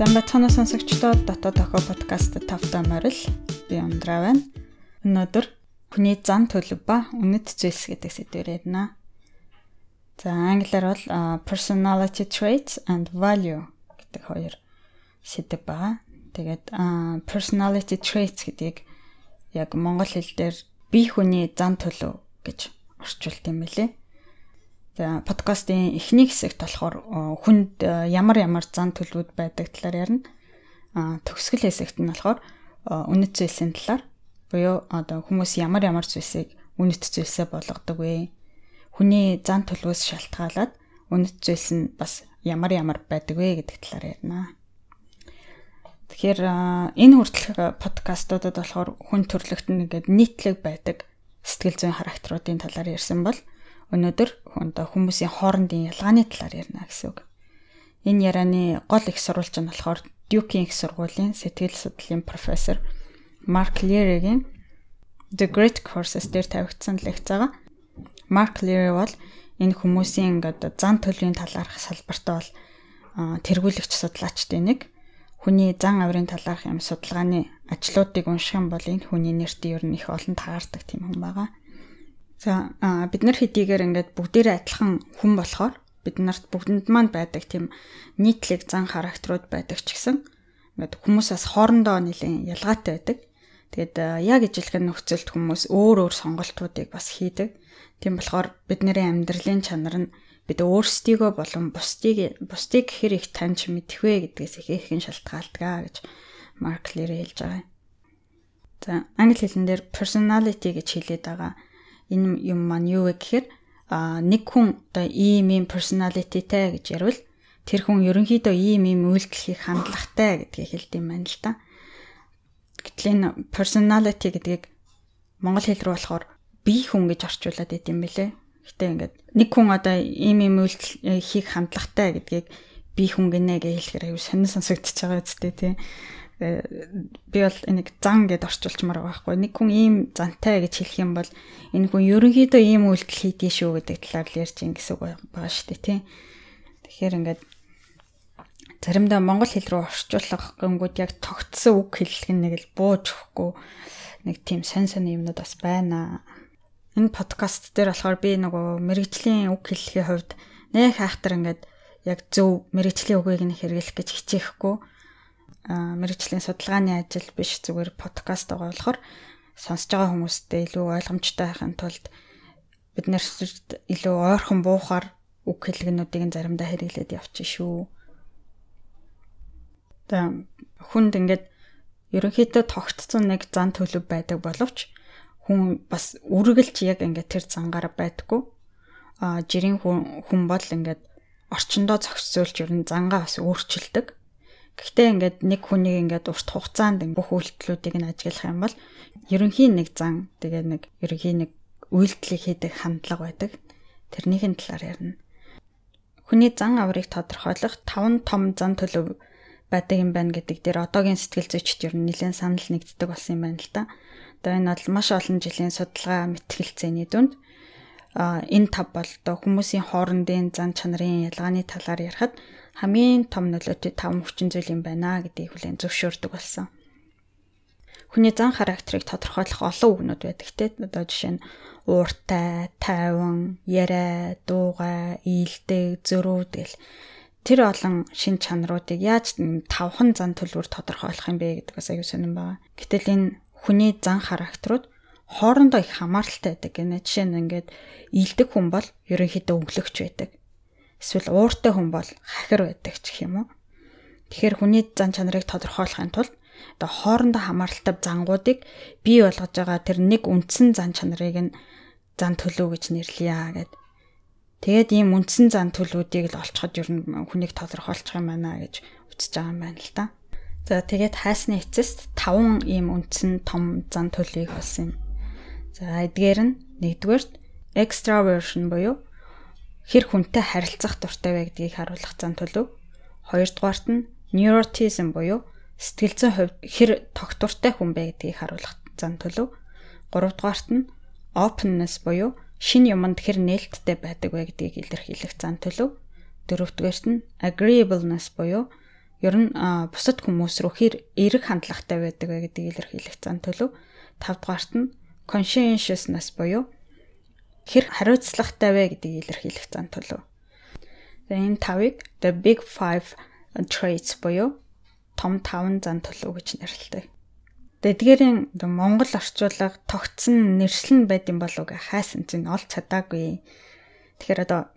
Сайн бацхан сонсогчдод дотоод тохио подкаст тавтай морил би ундраа байна. Өнөөдөр хүний зан төлөв ба үнэт зүйлс гэдэг сэдвээр ярина. За англиар бол personality traits and value гэдэг хоёр сэдв байгаа. Тэгээд personality traits гэдгийг яг монгол хэл дээр бие хүний зан төлөв гэж орчуулт юм билээ. Подкастын эхний хэсэгт болохоор хүнд ямар ямар зан төлөвүүд байдаг талаар ярина. Төгсгөл хэсэгт нь болохоор үнэт зүйлсийн талаар буюу одоо хүмүүс ямар ямар зүйлсийг үнэт зүйлсээ болгодог вэ? Хүний зан төлөвөөс шалтгаалаад үнэт зүйлс нь бас ямар ямар байдаг вэ гэдэг талаар ярина. Тэгэхээр энэ хүртэлх подкастуудад болохоор хүн төрлөخت нэгэд нийтлэг байдаг сэтгэл зүйн характеруудын талаар ярьсан бол Өнөөдөр одоо хүмүүсийн хоорондын ялгааны талаар ярина гэсэн үг. Энэ ярианы гол их сурвалж нь болохоор Duke-ийн их сургуулийн сэтгэл судлалын профессор Mark Leary-гийн The Great Courses дээр тавигдсан лекц байгаа. Mark Leary бол энэ хүмүүсийн ингээд зан төлөвийн талаарх салбартаа бол тэргүүлэгч судлаачдын нэг хүний зан авирын талаарх юм судалгааны ажлуудыг унших юм бол энэ хүний нэрт ер нь их олон таардаг тийм хүн байгаа. За бид нар хэдийгээр ингээд бүгдээрээ адилхан хүн болохоор бид нарт бүгдэнд маань байдаг тийм нийтлэг зан характерууд байдаг ч гэсэн ингээд хүмүүсээс хоорондоо нэлээд ялгаатай байдаг. Тэгээд яг ижилхэн нөхцөлд хүмүүс өөр өөр сонголтуудыг бас хийдэг. Тийм болохоор бидний амьдралын чанар нь бид өөрсдийгөө болон бусдыг бусдыг хэр их таньж мэдэх вэ гэдгээс их ихэн шалтгаалдаг гэж Марк Лер хэлж байгаа. За англи хэлэн дээр personality гэж хэлээд байгаа энэ юм маань юу вэ гэхээр а нэг хүн одоо ийм ийм personalityтэй гэж ярил тэр хүн ерөнхийдөө ийм ийм үйлдэлхийг хандлагатай гэдгийг хэлдэг юм байна л да. Гэтэл энэ personality гэдгийг монгол хэл рүү болохоор бие хүн гэж орчуулад байт юм бэлээ. Гэтэ ингээд нэг хүн одоо ийм ийм үйлдэл хийх хандлагатай гэдгийг бие хүн гинэ гэж хэлэхээр аюу сонир сонсогдож байгаа үстэй тий би бол энийг зан гэд орчуулчмаар байгаа байхгүй. Нэг хүн ийм зантай гэж хэлэх юм бол энэ хүн ерөнхийдөө ийм үйлдэл хийдэж шүү гэдэг талаар л ярьж ин гэсэн үг байгаа шүү дээ, тийм. Тэгэхээр ингээд заримдаа монгол хэл рүү орчуулах гингүүд яг тогтсон үг хэллэг нэг л бууж өгөхгүй нэг тийм сонь сонь юмнууд бас байна. Энэ подкаст дээр болохоор би нөгөө мэрэгжлийн үг хэллэхийн хувьд нэх хайхтар ингээд яг зөв мэрэгжлийн үгийг нь хэрэглэх гэж хичээхгүй мэрэгжлийн судалгааны ажил биш зүгээр подкаст байгаа болохоор сонсож байгаа хүмүүстээ илүү ойлгомжтой байхын тулд бид нарт илүү ойрхон буухаар үг хэлгэнүүдийг заримдаа хэрэглээд явчих шүү. За хүнд ингээд ерөнхийдөө тогтцсон нэг зан төлөв байдаг боловч хүн бас үргэлж яг ингээд тэр зангаар байдаггүй. А жирийн хүн хүн бол ингээд орчондоо зохицуулж ер нь зангаа бас өөрчилдөг. Гэхдээ ингээд нэг хүнийг ингээд урт хугацаанд бүх үйлдэлүүдийг нь ажиглах юм бол ерөнхийн нэг зан тэгээ нэг ерөнхийн нэг үйлдэлийг хийдэг хандлага байдаг. Тэрнийхэн талаар ярина. Хүний зан аврыг тодорхойлох 5 том зан төлөв байдаг юм байна гэдэг дээр одоогийн сэтгэл зүйчд ер нь нэлээд санал нэгддэг болсон юм байна л да. Одоо энэ бол маш олон жилийн судалгаа мэтгэлцээний дүнд энэ тав бол одоо хүмүүсийн хоорондын зан чанарын ялгааны талаар ярихад хамгийн том нөлөөтэй таван хүчин зүйл юм байна гэдгийг хүлээн зөвшөөрдөг болсон. Хүний зан характерыг тодорхойлох олон үгнүүд байдаг те. Одоо жишээ нь ууртай, тайван, яриа, дуугай, ийдэг, зөрүү гэл тэр олон шин чанаруудыг яаж тавхан зан төлөвөөр тодорхойлох юм бэ гэдэг бас аюу сонирн байна. Гэтэл энэ хүний зан характерууд хоорондоо их хамааралтай байдаг гэнэ. Жишээ нь ингээд ийдэг хүн бол ерөнхийдөө өглөгч байдаг эсвэл ууртай хүн бол хахир байдаг ч гэх юм уу. Тэгэхээр хүний зан чанарыг тодорхойлохын тулд одоо хоорондоо хамааралтай зангуудыг бий болгож байгаа тэр нэг үндсэн зан чанарыг нь зан төлөв гэж нэрлэе гэд. Тэгээд ийм үндсэн зан төлөвүүдийг л олцоход ер нь хүнийг тодорхойлчих юм байна гэж үзэж байгаа юм байна л да. За тэгээд хайсны эцэст 5 ийм үндсэн том зан төлөвийг болсон юм. За эдгээр нь нэгдүгээрт extraversion буюу хэр хүнтэй харилцах дуртай вэ гэдгийг харуулах зан төлөв. Хоёрдугаарт нь neuroticism буюу сэтгэл зүйн хувьд хэр тогтвортой хүн бэ гэдгийг харуулах зан төлөв. Гуравдугаарт нь openness буюу шин юмд хэр нээлттэй байдаг вэ гэдгийг илэрхийлэх зан төлөв. Дөрөвдүгээрт нь agreeableness буюу ер нь бусад хүмүүс рүү хэр эерэг хандлагатай байдаг вэ гэдгийг илэрхийлэх зан төлөв. 5 дугаарт нь conscientiousness буюу хэр хариуцлагатай вэ гэдгийг илэрхийлэх зан төлөв. Энэ тавыг the big 5 traits буюу том 5 зан төлөв гэж нэрлэдэг. Тэдгээрийн Монгол орчуулга тогтсон нэршил нь байд юм болов гэ хайсан чинь олж чадаагүй. Тэгэхээр одоо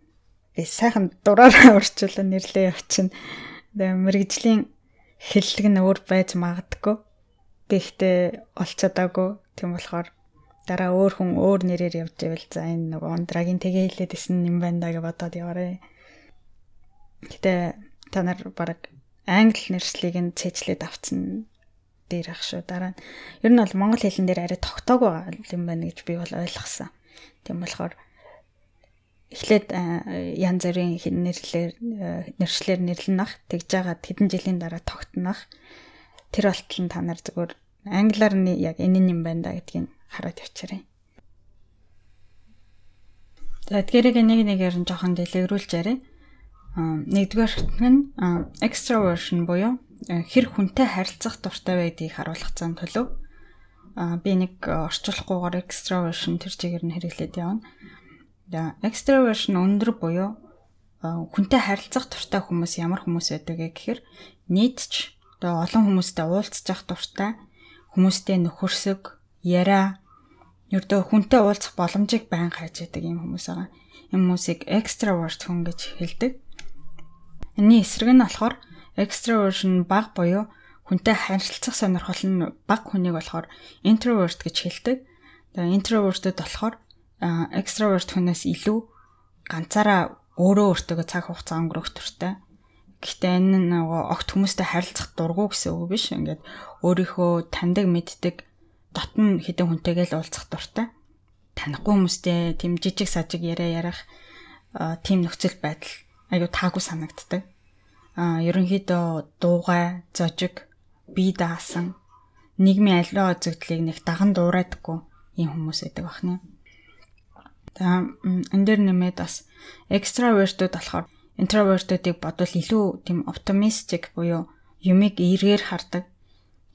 би сайхан дураараа орчуулан нэрлээ явчихна. Тэгээ мэрэгжлийн хэллэг нь өөр байж магадгүй. Ихтэй олж чадаагүй. Тийм болохоор дараа өөр хүн өөр нэрээр явж ивэл за энэ нөгөө ундрагийн тгээ хэлээд исэн юм байна да гэж бодоод яваарэ. Гэтэ та нар баг англи нэршлиг нь цэжлээд авцсан дээр ах шүү. Дараа нь ер нь бол монгол хэлэн дээр арай тогтоогүй юм байна гэж би бол ойлгосон. Тийм болохоор эхлээд янз бүрийн нэрлэлээр нэршлэр нэрлэнах тэгж жагаад хэдэн жилийн дараа тогтнох тэр болтол нь та нар зөвхөн англиар нь яг энэ юм байна да гэдгийг хараад явчаарай. За тэгэхээр нэг нэгээр нь жоохон дэлгэрүүлж яриа. Нэгдүгээр нь extraversion буюу хэр хүнтэй харилцах дуртай байдгийг харуулах зан төлөв. Би нэг орчуулахгүйгээр extraversion тэр чигээр нь хэрэглээд явна. За extraversion өндөр буюу хүнтэй харилцах дуртай хүмүүс ямар хүмүүс байдаг гэхээр нийтч одоо олон хүмүүстэй уулзах дуртай, хүмүүстэй нөхөрсөг, яриа, ердөө хүнтэй уулзах боломжийг байн хайж байдаг юм хүмүүс байгаа. Энэ хүмүүсийг extrovert хүн гэж хэлдэг. Энийн эсрэг нь болохоор extroversion баг буюу хүнтэй харилцах сонирхол нь баг хүнийг болохоор introvert гэж хэлдэг. Тэгээ introverted болохоор extrovert хүнээс илүү ганцаараа өөрөө өөртөө цаг хугацаа өнгөрөх төртэй. Гэхдээ энэ нөгөө огт хүмүүстэй харилцах дургу гэсэн үг биш. Ингээд өөрийнхөө таньдаг мэддэг дотн хідэн хүнтэйгээ л уулзах дуртай. Танихгүй хүмүүстэй тийм жижиг сажиг яриа ярих тийм нөхцөл байдал аюу таагүй санагддаг а ерөнхийдөө дуугай, зожиг, бие даасан нийгмийн аливаа үзэгдлийг нэг даган дуурайдаггүй ийм хүмүүс байдаг бахна. За энэ дээр нэмээд бас экстравертууд болохоор интровертуудыг бодвол илүү тийм оптимистик буюу юмыг эргээр хардаг,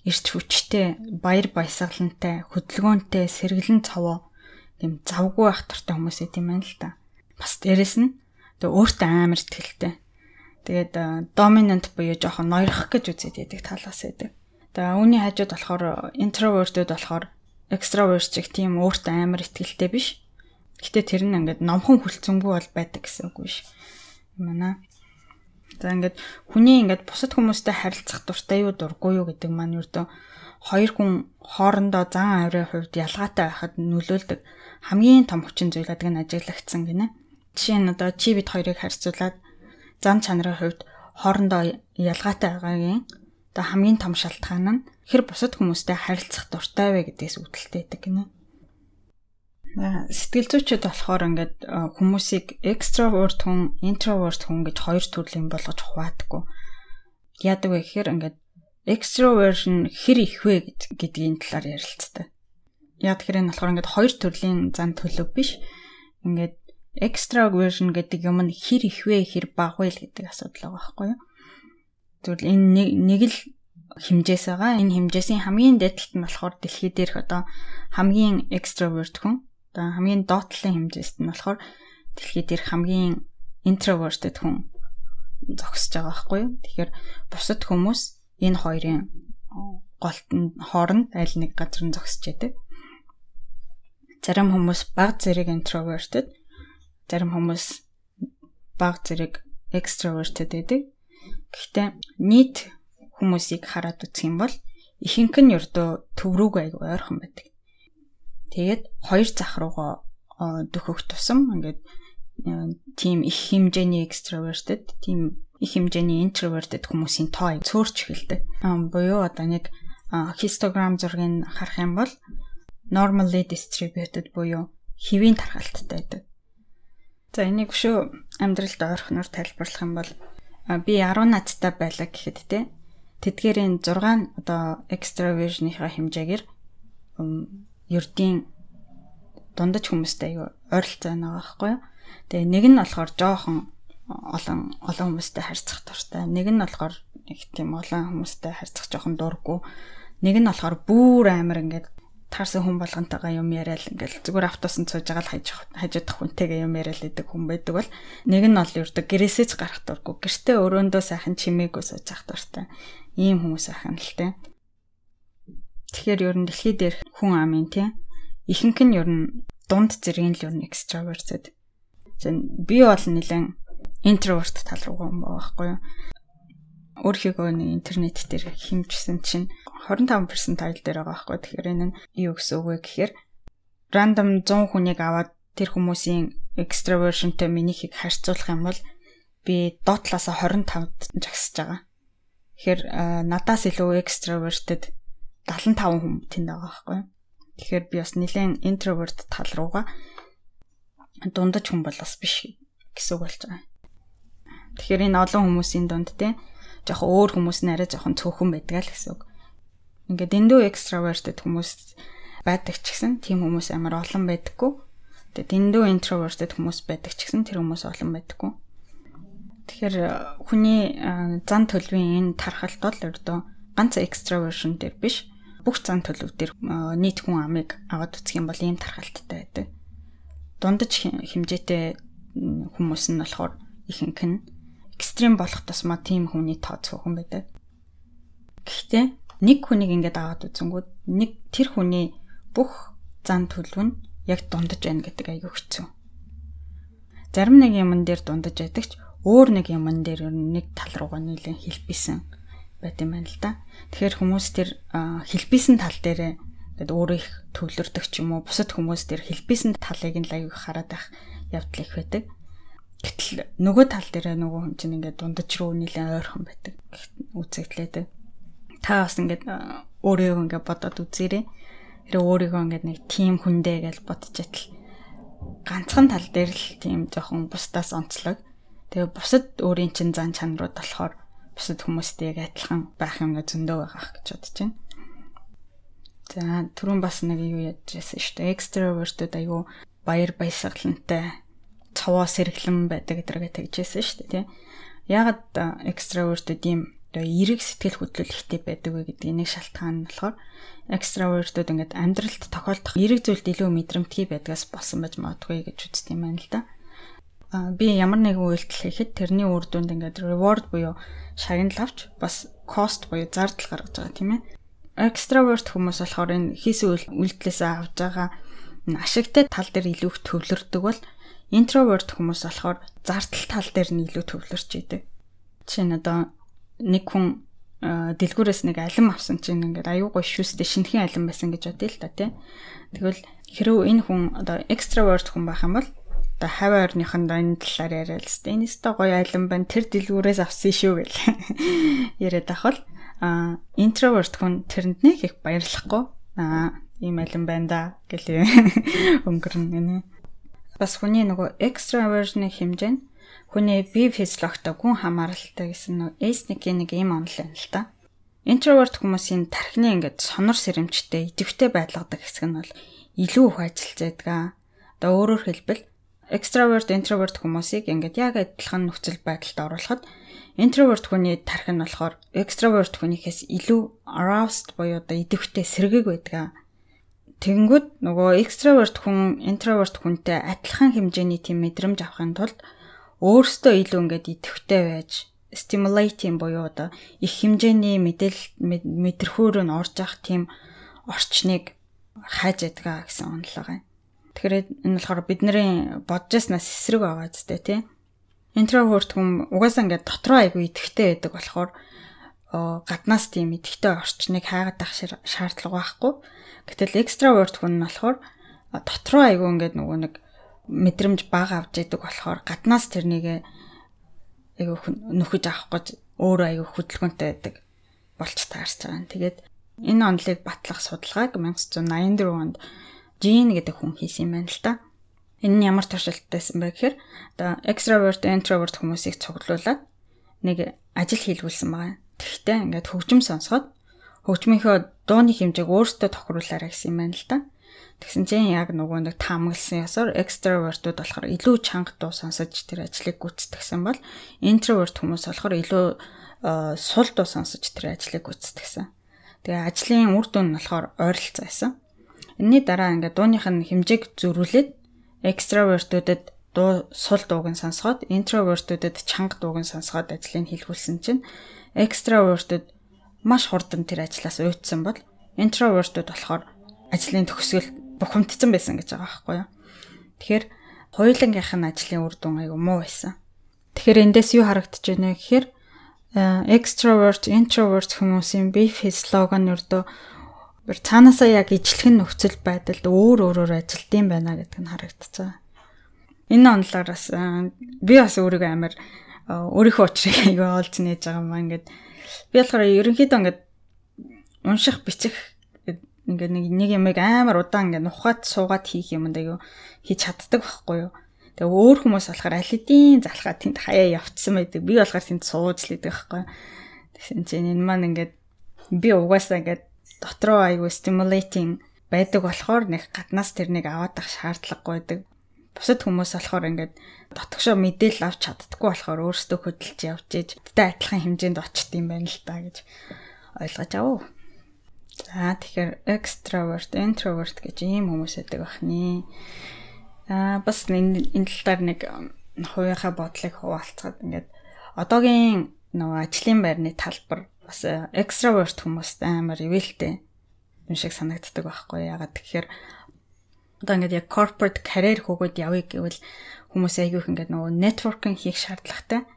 эрч хүчтэй, баяр баясгалантай, хөдөлгөөнтэй, сэргэлэн цовоо тийм завгүй ах туртай хүмүүс тийм байна л да. Бас дээрэс нь тэгээ өөртөө амар ихтэй Тэгээд доминант буюу жоохон ноёрох гэж үзээд байдаг талаас байдаг. Тэгээ үүний хажууд болохоор интровертүүд болохоор экстраверт чиг тийм өөртөө амар ихтэй биш. Гэтэ тэр нь ингээд номхон хүлцэнгүй бол байдаг гэсэн үг биш. Аа. За ингээд хүний ингээд бусад хүмүүстэй харилцах дуртай юу дургүй юу гэдэг маань үрдөө хоёр хүн хоорондоо зан авирын хувьд ялгаатай байхад нөлөөлдөг хамгийн том хүчин зүйл гэдэг нь ажиглагдсан гинэ. Жишээ нь одоо чи бид хоёрыг харьцуулаад зам чанарын хувьд хоорондоо ялгаатай байгаагийн одоо хамгийн том шалтгаан нь хэр бусад хүмүүстэй харилцах дуртай вэ гэдгээс үүдэлтэй байдаг гинэ. Сэтгэл зүйчид болохоор ингээд хүмүүсийг extrovert хүн, introvert хүн гэж хоёр төрлийн болгож хуваадаггүй. Яадаг вэ гэхээр ингээд extroversion хэр их вэ гэдгийн талаар ярилцдаг. Яг тэгэхээр энэ болохоор ингээд хоёр төрлийн зан төлөв биш. Ингээд extraversion гэдэг юм нь хэр их вэ, хэр бага вэ гэдэг асуудал байгаа байхгүй юу? Тэгвэл энэ нэг л хэмжээс байгаа. Энэ хэмжээсийн хамгийн дээдлэлт нь болохоор дэлхий дээрх одоо хамгийн extrovert хүн. Одоо хамгийн доотлолын хэмжээст нь болохоор дэлхий дээрх хамгийн introverted хүн зогсож байгаа байхгүй юу? Тэгэхээр бусад хүмүүс энэ хоёрын голтон хооронд аль нэг газар нь зогсож байдаг. Зарим хүмүүс баг зэрэг introverted, зарим хүмүүс баг зэрэг extroverted байдаг. Гэхдээ нийт хүмүүсийг хараад үзэх юм бол ихэнх нь ердөө төв рүүгээ аягүй ойрхон байдаг. Тэгээд хоёр зах руугаа дөхөх тусам ингээд тийм их хэмжээний extroverted, тийм их хэмжээний introverted хүмүүсийн тоо цөөрч эхэлдэг. Буюу одоо нэг histogram зургийг харах юм бол normally distributed буюу хэвийн тархалттай байдаг. За энийг шүү амьдралд ойрхоноор тайлбарлах юм бол би 10 надтай байлаа гэхэд те тэдгээрийн 6 одоо extraversion-ийнхаа хэмжээгээр ердийн дундаж хүмүүстэй аюу ойролцоо байна байхгүй юу. Тэгээ нэг нь болохоор жоохон олон олон хүмүүстэй харьцах дуртай. Нэг нь болохоор нэг тийм олон хүмүүстэй харьцах жоохон дурггүй. Нэг нь болохоор бүр амар ингээд таарсан хүн болгонтойгоо юм яриад ингээл зүгээр автобусанд сууж байгаа л хайж хажуудах хүнтэйгээ юм яриад идэг хүн байдаг бол нэг нь бол ердөө гэрээсээ ч гарах дурггүй гэртээ өрөөндөө сайхан чимээгүй сууж ах дуртай ийм хүмүүс ахын л тэ тэгэхээр ер нь дэлхий дээр хүн амын тий ихэнх нь ер нь дунд зэргийн л ер нь extroverted би бол нэлен интроверт тал юм байгаа байхгүй юу өөрхийгөө нэг интернет дээр хэмжсэн чинь 25% тайл дээр байгаа байхгүй. Тэгэхээр энэ нь юу гэсэн үг вэ гэхээр random 100 хүнийг аваад тэр хүмүүсийн extroversionтэй минийхийг харьцуулах юм бол би доотлоосоо 25-д жагсаж байгаа. Тэгэхээр надаас илүү extroverted 75 хүн тэнд байгаа байхгүй. Тэгэхээр би бас нэлээд introvert тал руугаа дундаж хүн бол бас биш гэсэн үг болж байгаа. Тэгэхээр энэ олон хүмүүсийн дунд те жоохон өөр хүмүүс нь арай жоохон цөөхөн байдаг л гэсэн үг. Ингээд дэндүү extroverted хүмүүс байдаг ч гэсэн тийм хүмүүс амар олон байдаггүй. Тэгээд дэндүү introverted хүмүүс байдаг ч гэсэн тэр хүмүүс олон байдаггүй. Тэгэхээр э, хүний э, зан төлөвийн энэ тархалт бол өрдөө ганц extroversion дээр биш бүх зан төлөв дээр нийт хүн амыг аваад үзэх юм бол ийм тархалттай байдаг. Дундаж хэмжээтэй хүмүүс нь болохоор ихэнх нь экстрим болох тусмаа тийм хүний тоо цөөхөн байдаг. Гэхдээ нэг хүнийг ингээд аваад үзэнгүүд нэг тэр хүний бүх зан төлөв нь яг дундаж байна гэдэг аягүй хэцүү. Зарим нэг юмн дээр дундаж байдаг ч өөр нэг юмн дээр нэг тал руугаа нийлэн хэлбисэн байт юм байна л да. Тэгэхээр хүмүүс тэр хэлбисэн тал дээрээ ингээд өөрөө их төвлөрдөг ч юм уу бусад хүмүүс тэр хэлбисэн талыг нь л аягүй хараад байх явдал их байдаг. Гэтэл нөгөө тал дээр нөгөө хүн чинь ингээд дундаж руу нэлээд ойрхон байдаг. Үзэгдлээдэг. Та бас ингээд өөрийгөө ингээд бодоод үзээрэй. Тэр өөрийгөө ингээд нэг тим хүндээ гэж бодож атал ганцхан тал дээр л тийм жоохон бусдаас онцлог. Тэгээ бусад өөрийн чинь зан чанарууд болохоор бусад хүмүүстэй яг адилхан байх юм зөндөө байгаах гэж бодож байна. За түрүүн бас нэг юу ядрээсэн шүү дээ. Extrovert-ууд аюу баяр баясгалантай цовоо сэргэлэн байдаг гэдэргээ тэгжсэн шүү дээ тий. Ягаад экстравертэд ийм одоо эерэг сэтгэл хөдлөлттэй байдаг вэ гэдэг нэг шалтгаан нь болохоор экстравертүүд ингээд амьдралд тохиолдох эерэг зүйлд илүү мэдрэмтгий байдгаас болсон байж магадгүй гэж үздэг юм байна л да. Би ямар нэгэн үйлдэл хийхэд тэрний үр дүнд ингээд reward буюу шагнал авч бас cost буюу зардал гаргаж байгаа тийм ээ. Экстраверт хүмүүс болохоор энэ хийсэн үйлдэлээс авж байгаа ашигтай тал дээр илүү их төвлөрдөг бол Интроверт хүмүүс болохоор зардал тал дээр нь илүү төвлөрч идэг. Жишээ нь одоо нэг хүн дэлгүүрээс нэг алим авсан чинь ингээд аюугай шүүстэй шинхэн алим байсан гэж бодъё л та тий. Тэгвэл хэрвээ энэ хүн одоо экстраверт хүн байх юм бол одоо хавь ойрныхонд энэ талаар яриад л сте энэ өстой гоё алим байна тэр дэлгүүрээс авсан шүү гэл яриад бол а интроверт хүн тэрэнд нэг их баярлахгүй а ийм алим байна да гэл өнгөрнө нэ бас хүний нөгөө extraversion-ийн хэмжээ нь хүний бие физиологтой гүн хамааралтай гэсэн нөгөө эсникийн нэг юм онол байна л та. Introvert хүмүүсийн тархины ингээд сонор сэрэмжтэй идэвхтэй байдлаадаг хэсэг нь бол илүү их ажиллаж байдаг. Одоо өөрөөр хэлбэл extrovert introvert хүмүүсийг ингээд яг адилхан нөхцөл байдалд оруулахад introvert хүний тархи нь болохоор extrovert хүнийхээс илүү aroused буюу одоо идэвхтэй сэргийг байдаг. Тэгэнгүүт нөгөө экстраверт хүн интроверт хүнтэй адилхан хэмжээний тийм мэдрэмж авахын тулд өөрөөсөө илүү ингээд идэвхтэй байж stimulating буюу одоо их хэмжээний мэдээлэл мэдрэхүүр нь орж ах тийм орчныг хайж ядгаа гэсэн онол байгаа. Тэгэхээр энэ болохоор бидний бодожснаас эсрэг байгаа ч тийм. Интроверт хүн угаасаа ингээд дотроо айгүй идэвхтэй байдаг болохоор гаднаас тийм идэвхтэй орчныг хайгаад ах шаардлага байхгүй. Гэтэл extrovert хүн нь болохоор дотроо айгүй ингээд нөгөө нэг мэдрэмж бага авч идэг болохоор гаднаас тэрнийг айгүй нөхөж авах гэж өөрөө айгүй хөдөлгөөнтэй байдаг болж таарч байгаа. Тэгээд энэ онолыг батлах судалгааг 1984 онд Жин гэдэг хүн хийсэн юм байна л да. Энэ нь ямар туршилттайсан бэ гэхээр одоо extrovert introvert хүмүүсийг цуглуулад нэг ажил хийлгүүлсэн байгаа. Тэгэхдээ ингээд хөгжим сонсоход хөгжмийнхөө дууны хэмжээг өөртөө тохируулаарай гэсэн юм байна л да. Тэгсэн чинь яг нөгөө нэг таамагласан ясаар экстравертууд болохоор илүү чанга дуу сонсож тэр ажлыг гүйцэтгэсэн бол интроверт хүмүүс болохоор илүү сул дуу сонсож тэр ажлыг гүйцэтгсэн. Тэгээ ажлын үр дүн нь болохоор ойролцоо байсан. Энийний дараа ингээд дууных нь хэмжээг зөрүүлээд экстравертүүдэд дуу сул дууг нь сонсгоод интровертүүдэд чанга дууг нь сонсгоод ажлыг хийлгүүлсэн чинь экстравертүүд маш хурдан тэр ажлаас уйдсан бол интровертүүд болохоор ажлын төгсгөл бухимдсан байсан гэж байгаа байхгүй юу. Тэгэхээр хоёулангийнх нь ажлын үр дүн аюу муу байсан. Тэгэхээр эндээс юу харагдаж байна вэ гэхээр extrovert, introvert хүмүүсийн бие физиологи нь өрдөө цаанаасаа яг ижлэх нөхцөл байдалд өөр өөрөөр ажилтсан байна гэдэг нь харагдчихсан. Энэ онлооноос би бас өөрийгөө амар өөрийнхөө учрыг аягүй олж нээж байгаа юм аа ингээд би болохоор ерөнхийдөө ингээд унших бичих ингээд нэг нэг ямыг амар удаан ингээд ухаад суугаад хийх юм аягүй хийж чаддаг байхгүй юу Тэгээ өөр хүмүүс болохоор аль хэдийн залхаа тэнд хаяа явцсан байдаг. Би болохоор тэнд сууж л идэг байхгүй. Тэгсэн чинь энэ маань ингээд би угаасаа ингээд дотроо аягүй stimulating байдаг болохоор нэг гаднаас тэрнийг аваад ах шаардлагагүй байдаг. Бусад хүмүүс болохоор ингээд дотгошоо мэдээлэл авч чаддаггүй болохоор өөрсдөө хөдөлж явж иж тэ адилхан хэмжээнд очт юм байна л та гэж ойлгож авав. За тэгэхээр extrovert, introvert гэж ийм хүмүүс байдаг бахны. Аа бас энэ талаар нэг хувийнхаа бодлыг хуваалцахад ингээд одоогийн нөгөө ажлын байрны талбар бас экстраверт хүмүүст амар ивэлтэй юм шиг санагддаг байхгүй ягаад тэгэхээр одоо ингээд яг corporate career хөөгд явъя гэвэл хүмүүс айгүйх ингээд нөгөө networking хийх шаардлагатай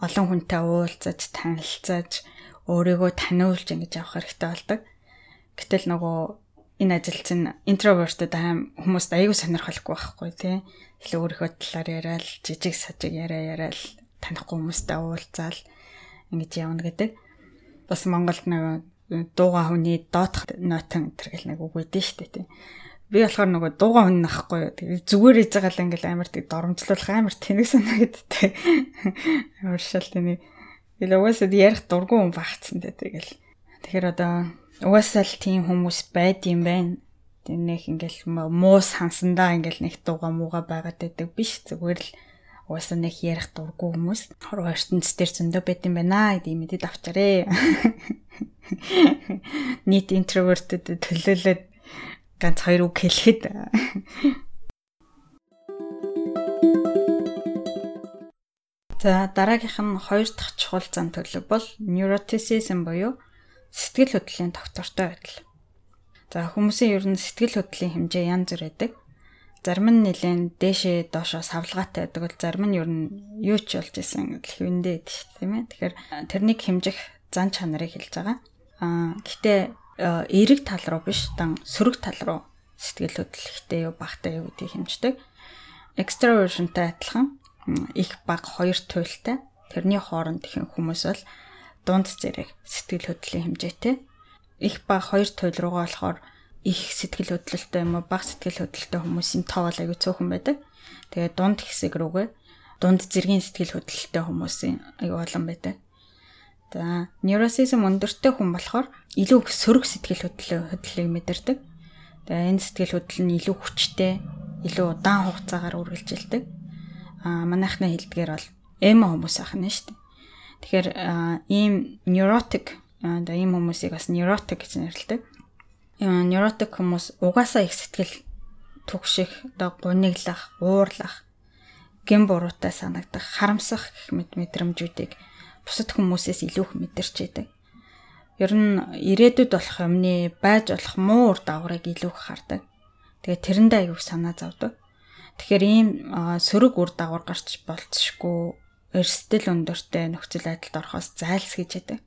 олон хүнтэй уулзаж танилцаж өөрийгөө таниулж ингэж явах хэрэгтэй болдог. Гэтэл нөгөө энэ ажил чинь интровертэд аим хүмүүст аягүй сонирхолтой байхгүй тий. Илүү өөрийнхөө талаар яриад жижиг сажиг яриа яриад танихгүй хүмүүстэй уулзаал ингэж явна гэдэг. Бас Монголд нэг дууга хүний доотх нотон гэл нэг үг өгдөн штэ тий. Би болохоор нөгөө дууга хүн нахгүй зүгээр хийж байгаа л ингээл амар тийг доромжлуулах амар тэнэг санагддаг. Амар шал тэний. Тэгэл угаасаа ярих дургүй хүн багцсан дээ тэгэл. Тэгэхээр одоо угаасаа л тийм хүмүүс байд юм байна. Тэнийх ингээл муу сансандаа ингээл нэг дууга мууга байгаад байдаг биш зүгээр л угаасаа нэг ярих дурггүй хүмүүс хорвоо ертөнц дээр зөндөө байд юм байна гэдэг мэдэд авчаарэ. Нийт интровертэд төлөөлөд ганц хоёр үг хэлэхэд За дараагийнх нь хоёр дахь чухал зан төлөв бол neuroticism буюу Сэтгэл хөдлөлийн доктортой байдал. За хүмүүсийн ер нь сэтгэл хөдлөлийн хэмжээ янз бүр байдаг. Зарим нь нэлээд дээшээ доошоо савлгаатай байдаг бол зарим нь ер нь юу ч болж исэн хэвэндээ дээ тийм ээ. Тэгэхээр тэрнийг хэмжих зан чанарыг хэлж байгаа. Аа гэхдээ эерэг тал руу биш дан сөрөг тал руу сэтгэл хөдлөлттэй юу багтай юу гэдгийг хэмждэг. Extroversionтай адилхан их баг хоёр туйлтай. Тэрний хооронд ихэнх хүмүүс бол дунд зэрэг сэтгэл хөдлөлийн хэмжээтэй их баг хоёр туйл руугаа болохоор их сэтгэл хөдлөлттэй юм уу бага сэтгэл хөдлөлттэй хүмүүсийн тоо бол аягүй цөөхөн байдаг. Тэгээ дунд хэсэг рүүгээ дунд зэргийн сэтгэл хөдлөлттэй хүмүүсийн аягүй олон байдаг. За neuroticism өндөртэй хүн болохоор илүү сөрөг сэтгэл хөдлөлөө хөдлөлийг мэдэрдэг. Тэгээ энэ сэтгэл хөдлөл нь илүү хүчтэй, илүү удаан хугацаагаар үргэлжилдэг. Аа манайхны хэлдгээр бол эмо хүмүүс ахна шүү дээ. Тэгэхээр ийм neurotic одоо ийм хүмүүсийг бас neurotic гэж нэрлэдэг. Neurotic хүмүүс угаасаа их сэтгэл түгших, одоо гуниглах, уурлах, гэм буруутай санагдах, харамсах гэх мэт мэдрэмжүүдийг бусад хүмүүсээс илүү их мэдэрч идэг. Ер нь ирээдүйд болох юмны байж болох муу ур дагаврыг илүү их хардаг. Тэгээ тэрэндээ аягүй санаа зовдөг. Тэгэхээр ийм сөрөг ур дагавар гарч болцсохгүй эрсдэл өндөртэй нөхцөл байдалд орохоос зайлсхийж яадаг.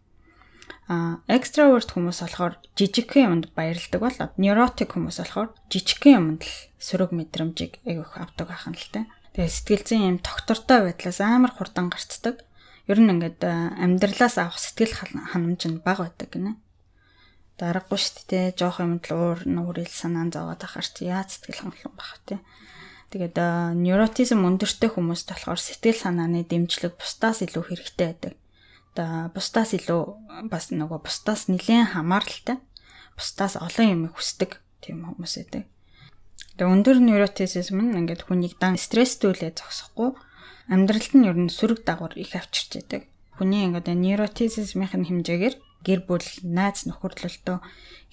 Экстраверт хүмүүс болохоор жижигхэн юмд баярлдаг бол neurotic хүмүүс болохоор жижигхэн юмд л сөрөг мэдрэмжийг айгүйх авдаг ахын л та. Тэгээ сэтгэл зүйн юм доктортой байдлаас амар хурдан гарцдаг. Ер нь ингээд амьдралаас авах сэтгэл ханамж нь бага байдаг гинэ. Дараагүй шүү дээ. Жоох юмд л уур нүрэл санаан зовоод ахаар чи яаж сэтгэл хангалуун бах вэ? Тэгээд невротизм өндөртэй хүмүүст болохоор сэтгэл санааны дэмжлэг бусдаас илүү хэрэгтэй байдаг. Бусдаас илүү бас нөгөө бусдаас нэлээд хамааралтай. Бусдаас олон юм хүсдэг тийм хүмүүс байдаг. Тэгээ өндөр невротизм нь ингээд хүнийг дан стресстэй үлээ зогсохгүй амьдралд нь ер нь сөрөг дагавар их авчирч байдаг. хүний ингээд neuroticism-ийн хэмжээгээр гэр бүл, найз нөхөрлөлтөө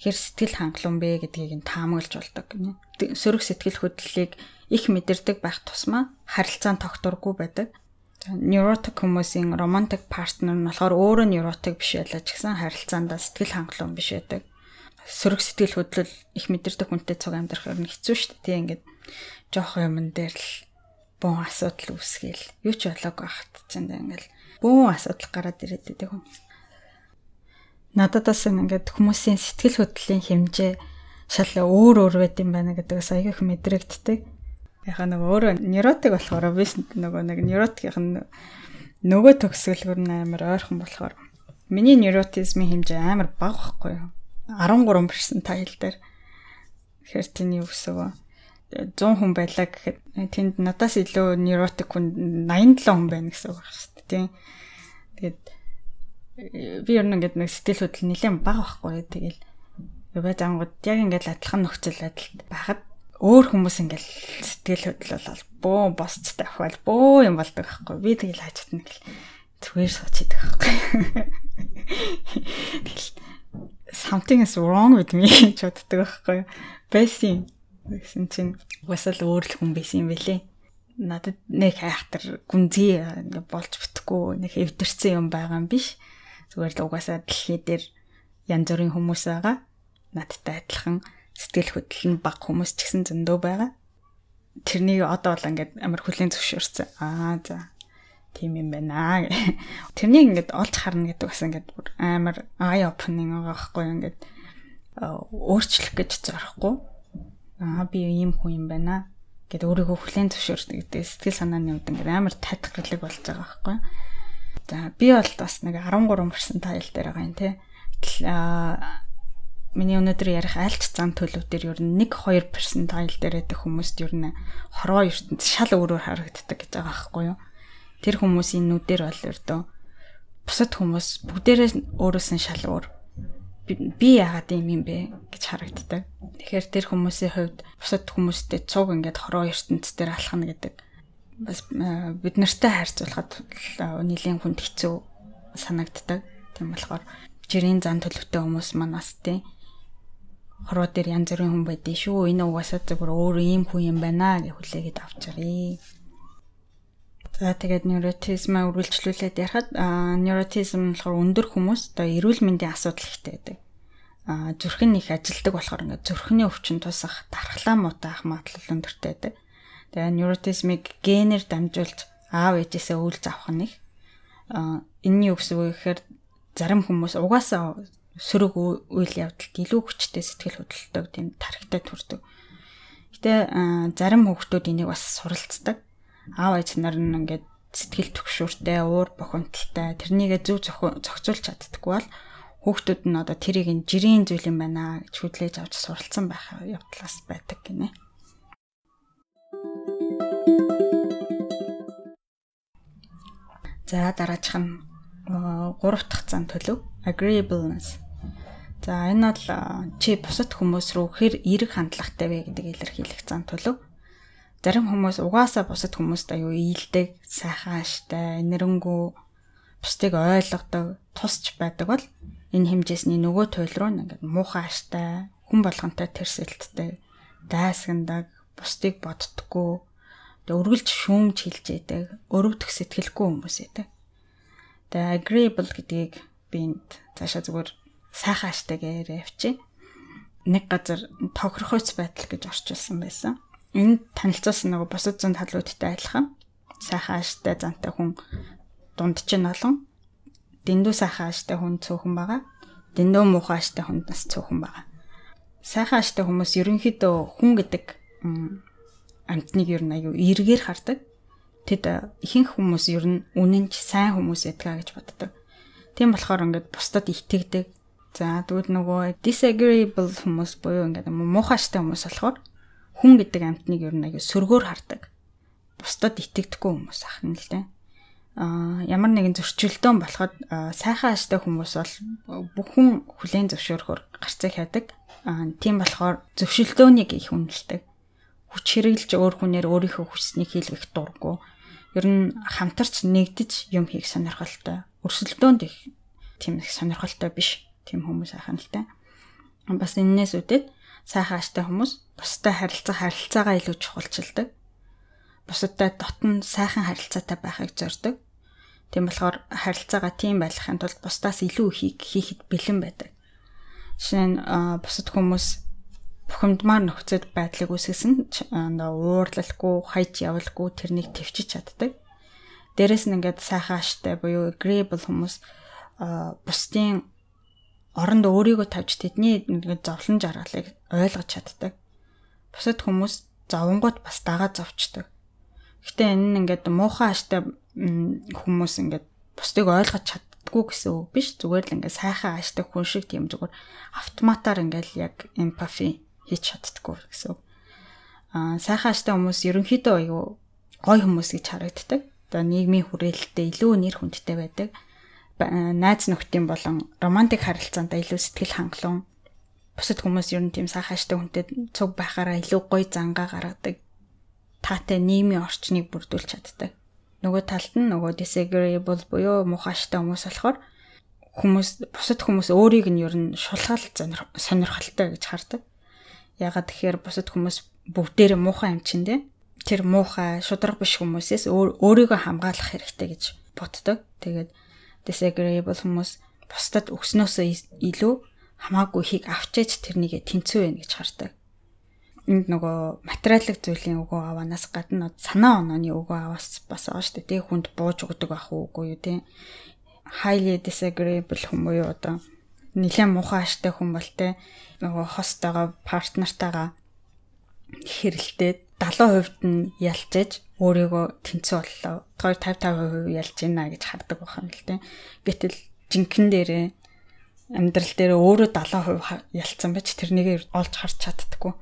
хэр сэтгэл хангалуун бэ гэдгийг нь таамаглаж болдог. Сөрөг сэтгэл хөдлөлийг их мэдэрдэг байх тусмаа харилцаан тогтворгүй байдаг. Neurotic хүмүүсийн romantic partner нь болохоор өөрөө neurotic биш байлаа ч гэсэн харилцаандаа сэтгэл хангалуун биш байдаг. Сөрөг сэтгэл хөдлөл их мэдэрдэг хүнтэй цуг амьдрах нь хэцүү шүү дээ. Тийм ингээд жоох юмн дээр л бөөн асуудал үүсгээл юу ч болоогүй хат чинь ингээл бөөн асуудал гараад ирээд байдаг хүн нададаас ингээд хүмүүсийн сэтгэл хөдлөлийн хэмжээ шал өөр өөр байд юм байна гэдэгс аяг их мэдрэгддэг. Яхаа нэг өөрөө нейротик болохоор биш нөгөө нэг нейротикийн нөгөө төгсгөлгөр нь амар ойрхон болохоор миний нейротизмын хэмжээ амар бага байхгүй юу? 13% тайл дээр. Тэгэхээр юу гэсэн вэ? 100 хүн байлаа гэхэд тэнд надаас илүү нейротик хүн 87 хүн байна гэсэн үг байна шүү дээ. Тийм. Тэгээд би ер нь ингээд нэг сэтгэл хөдлөл нэлээд бага байхгүй. Тэгэл яваа зангууд яг ингээд адилхан нөхцөл байдалд байхад өөр хүмүүс ингээд сэтгэл хөдлөл бөө босцтой ахвал бөө юм болдог байхгүй. Би тэгэл хажууд нэг л зүгээр сууч идэг байхгүй. Тэгэл something is wrong with me гэж боддог байхгүй. Байсан гэсэн чинь угсаал өөр л хүн байсан юм бэлээ надад нэг хайхтар гүнзгий болж бүтэхгүй нэг эвдэрсэн юм байгаа юм биш. Зүгээр л угаасаа дэлхий дээр янз бүрийн хүмүүс байгаа. Надтай адилхан сэтгэл хөдлөл нь бага хүмүүс ч гэсэн зөндөө байгаа. Тэрнийг одоо бол ингээд амар хүлэн зөвшөөрсөн. Аа за. Тийм юм байна. Тэрнийг ингээд олж харна гэдэг бас ингээд амар eye opening байгаа байхгүй ингээд өөрчлөх гэж зорихгүй. Аа би ийм хүн юм байна гэд өөрийгөө хүлэн зөвшөөрсөн гэдэг сэтгэл санааны үед ингээд амар татгалыг болж байгаа байхгүй. За би бол бас нэг 13% тайл дээр байгаа юм те. Миний өнөөдөр ярих альч зам төлөв дээр ер нь 1-2% тайл дээр байдаг хүмүүст ер нь хорвоо ертөнд шал өөрөөр харагддаг гэж байгаа байхгүй юу? Тэр хүмүүсийн нүдээр бол ердөө бусад хүмүүс бүгдээрээ өөрөөс нь шал өөр би яагаад юм юм бэ гэж харагддаг. Тэгэхээр тэр хүмүүсийн хувьд бусад хүмүүстэй цуг ингээд хороо ертөнц дээр алхна гэдэг бас бид нартай харьцуулахад нэлийн хүнд хэцүү санагддаг. Тийм болохоор жирийн зан төлөвтэй хүмүүс манаас тий хороо дээр янз бүрийн хүн байдیں۔ шүү. Энэ угаасаа зөвхөн өөр ийм хүн юм байна гэж хүлээгээд авчиръя. За тэгээд невротизм үргэлжлүүлээд ярихад невротизм болохоор өндөр хүмүүс одоо эрүүл мэндийн асуудал ихтэй байдаг. А зүрхэн их ажилдаг болохоор ингээд зүрхний өвчин тусах дархлаа муутах магадлал өндөртэй байдаг. Тэгээ невротизмыг генээр дамжуулж аав ээжээсээ үйлж авах нь их. А энэний үгс үг гэхээр зарим хүмүүс угаасаа сөрөг үйл явдалд илүү хүчтэй сэтгэл хөдлөлтөг тийм тархитай төрдөг. Гэтэ зарим хүүхдүүд энийг бас суралцдаг. Аав ээж нар нь ингээд сэтгэл төгшөөртэй, уур бухимдалтай тэрнийгээ зөв зохицуулж чаддаггүй бол хүүхдүүд нь одоо тэрийг нь жирийн зүйл юм байна гэж хөдлөж авч суралцсан байх явдлаас байдаг гинэ. За дараачих нь 3 дахь зан төлөв agreeableness. За энэ бол чи бусад хүмүүс рүү хэр эерэг хандлагатай вэ гэдэг илэрхийлэх зан төлөв. Зарим хүмүүс угаасаа бусад хүмүүст аюу ийдэг, сайхан аштай, энэрэнгүй бусдыг ойлгодог, тусч байдаг бол энэ хэмжээсний нөгөө туйл руу ингээд муухай аштай, хүн болгонтой тэрсэлттэй, дайсгандаг, бусдыг боддггүй өргөлж шүүмж хэлж яадаг, өрөвдөх сэтгэлгүй хүмүүс яадаг. Тэгээ agreeable гэдгийг биэнд цаашаа зүгээр сайхан аштайгаар явчих. Нэг газар тохирохойц байдал гэж орчуулсан байсан. Энэ танилцуулсан нөгөө бусад зүүн талуудтай адилхан. Сайхан аштай зантай хүн дунд чинь олон дэндүү сайхан аштай хүн цөөхөн байгаа. Дэндүү муухай аштай хүн бас цөөхөн байгаа. Сайхан аштай хүмүүс ерөнхийдөө хүн гэдэг амтныг ер нь аюу эргээр хардаг. Тэд ихэнх хүмүүс ер нь үнэнч сайн хүмүүс ядгаа гэж боддог. Тийм болохоор ингээд бусдад итгэдэг. За тэгвэл нөгөө disagreeable хүмүүс буюу ингээд муухайштай хүмүүс болохоор хүн гэдэг амтныг ер нь аюу сөргөөр хардаг. Бусдад итгэдэггүй хүмүүс ахна л дээ. А ямар нэгэн зөрчилдөөн болоход сайхан аштай хүмүүс бол бүхэн хүлээн зөвшөөрөхөөр гарцыг хайдаг. А тийм болохоор зөвшөлдөөнийг их үнэлдэг хүч хэрэглэж өөр хүнээр өөрийнхөө хүчснийг хийлгэх дурггүй. Ер нь хамтарч нэгдэж юм хийх сонирхолтой. өрсөлдөөнд их тийм их сонирхолтой биш тийм хүмүүс та. Бас энээс үүдээд сайхан аштай хүмүүс бусдад харилцах харилцаагаа илүү чухалчилдаг. Бусдад дотн сайхан харилцаатай байхыг зорддог. Тийм болохоор харилцаагаа тийм байлгахын тулд бусдаас илүү ихийг хийхэд бэлэн байдаг. Жишээ нь бусад хүмүүс бухимдмаар нөхцөл байдлыг үүсгэсэн одоо уурлалгүй, хайж явалгүй тэрнийг төвчж чаддаг. Дээрэс нь ингээд сайхан аштай буюу agreeable хүмүүс бусдын оронд өөрийгөө тавьж тэдний ингээд зовлон жаргалыг ойлгож чаддаг. Бусад хүмүүс зовонгууд бас дагаа зовчдаг. Гэтэ энэ нь ингээд муухай аштай хүмүүс ингээд бусдыг ойлгож чаддгүй гэсэн үг биш. Зүгээр л ингээд сайхан аштай хүн шиг тийм зүгээр автоматар ингээд яг empathy хийж чаддаггүй гэсэн үг. Аа сайхан аштай хүмүүс ерөнхийдөө аюу гой хүмүүс гэж харагддаг. Одоо нийгмийн хүрээлэлтэй илүү нэр хүндтэй байдаг. Найз нөхдийн болон романтик харилцаанд илүү сэтгэл хангалуун. Бусад хүмүүс ер нь тийм сайхан аштай хүнтэй цуг байхаараа илүү гоё зангаа гаргадаг. Таатай нийгмийн орчныг бүрдүүлж чаддаг. Нөгөө талд нь нөгөө disagreeable буюу мухаштай хүмүүс болохоор хүмүүс бусад хүмүүс өөрийг нь ер нь шулгаал сонирхолтой гэж хардаг. Ягаад тэгэхээр бусад хүмүүс бүгдээрээ муухай юм чинь дээ. Тэр муухай шудраг биш хүмүүсээс өөрийгөө хамгаалах хэрэгтэй гэж боддог. Тэгээд disagreeable хүмүүс бусдад өгснөөсөө илүү хамаагүй хийг авчиж тэрнийг тэнцүү байна гэж хардаг. Энд нөгөө материалын зүйлийн өгөө аванаас гадна санаа онооны өгөө аваас бас байгаа шүү дээ. Тэг хүнд бууж өгдөг ах уугүй юу те. Highly disagreeable хүмүүс юу одоо нэлээд муухай аштай хүн бол те нөгөө хостойгоо партнертайгаа хэрэлдээд 70% нь ялцээж өөрийгөө тэнцүү боллоо. 2 50 50% ялж байна гэж хардаг байх юм л те. Гэтэл жинхэнэ дээрээ амьдрал дээр өөрөө 70% ялцсан байж тэрнийг олж харж чаддаггүй.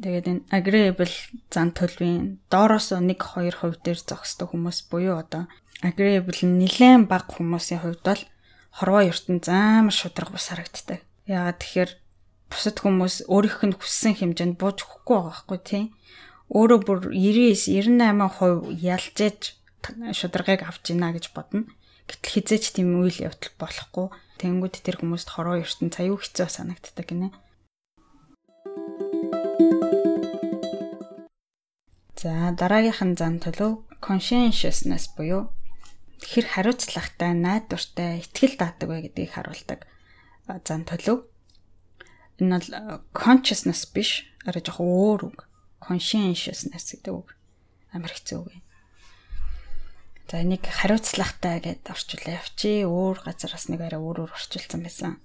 Тэгээд энэ agreeable зан төлөвийн доороос 1 2% дээр зогсдог хүмүүс буюу одоо agreeable нэлээд бага хүмүүсийн хувьд бол хорвоо ертөнд заамар шудраг бус харагддаг. Яагаад тэгэхээр бусад хүмүүс өөрийнх нь хүссэн хэмжээнд бууж өгөхгүй байгаа байхгүй тий. Өөрөө бүр 99 98% ялжээж шударгыг авч ийна гэж бодно. Гэтэл хизээч тийм үйл явдал болохгүй. Тэнгүүд тэр хүмүүст хорвоо ертөнд цаюу хэцүү санагддаг гинэ. За дараагийнх нь зан төлөв conscientiousness буюу хэр хариуцлагатай, найдвартай, ихтгэл даадаг вэ гэдгийг харуулдаг зан төлөв. Энэ бол consciousness биш, арай жоох өөр үг. Conscientiousness гэдэг үг. Амар хэцүү үг. За энийг хариуцлагатай гэдээ орчуулаа явчи. Өөр газараас нэг арай өөрөөр орчуулсан байсан.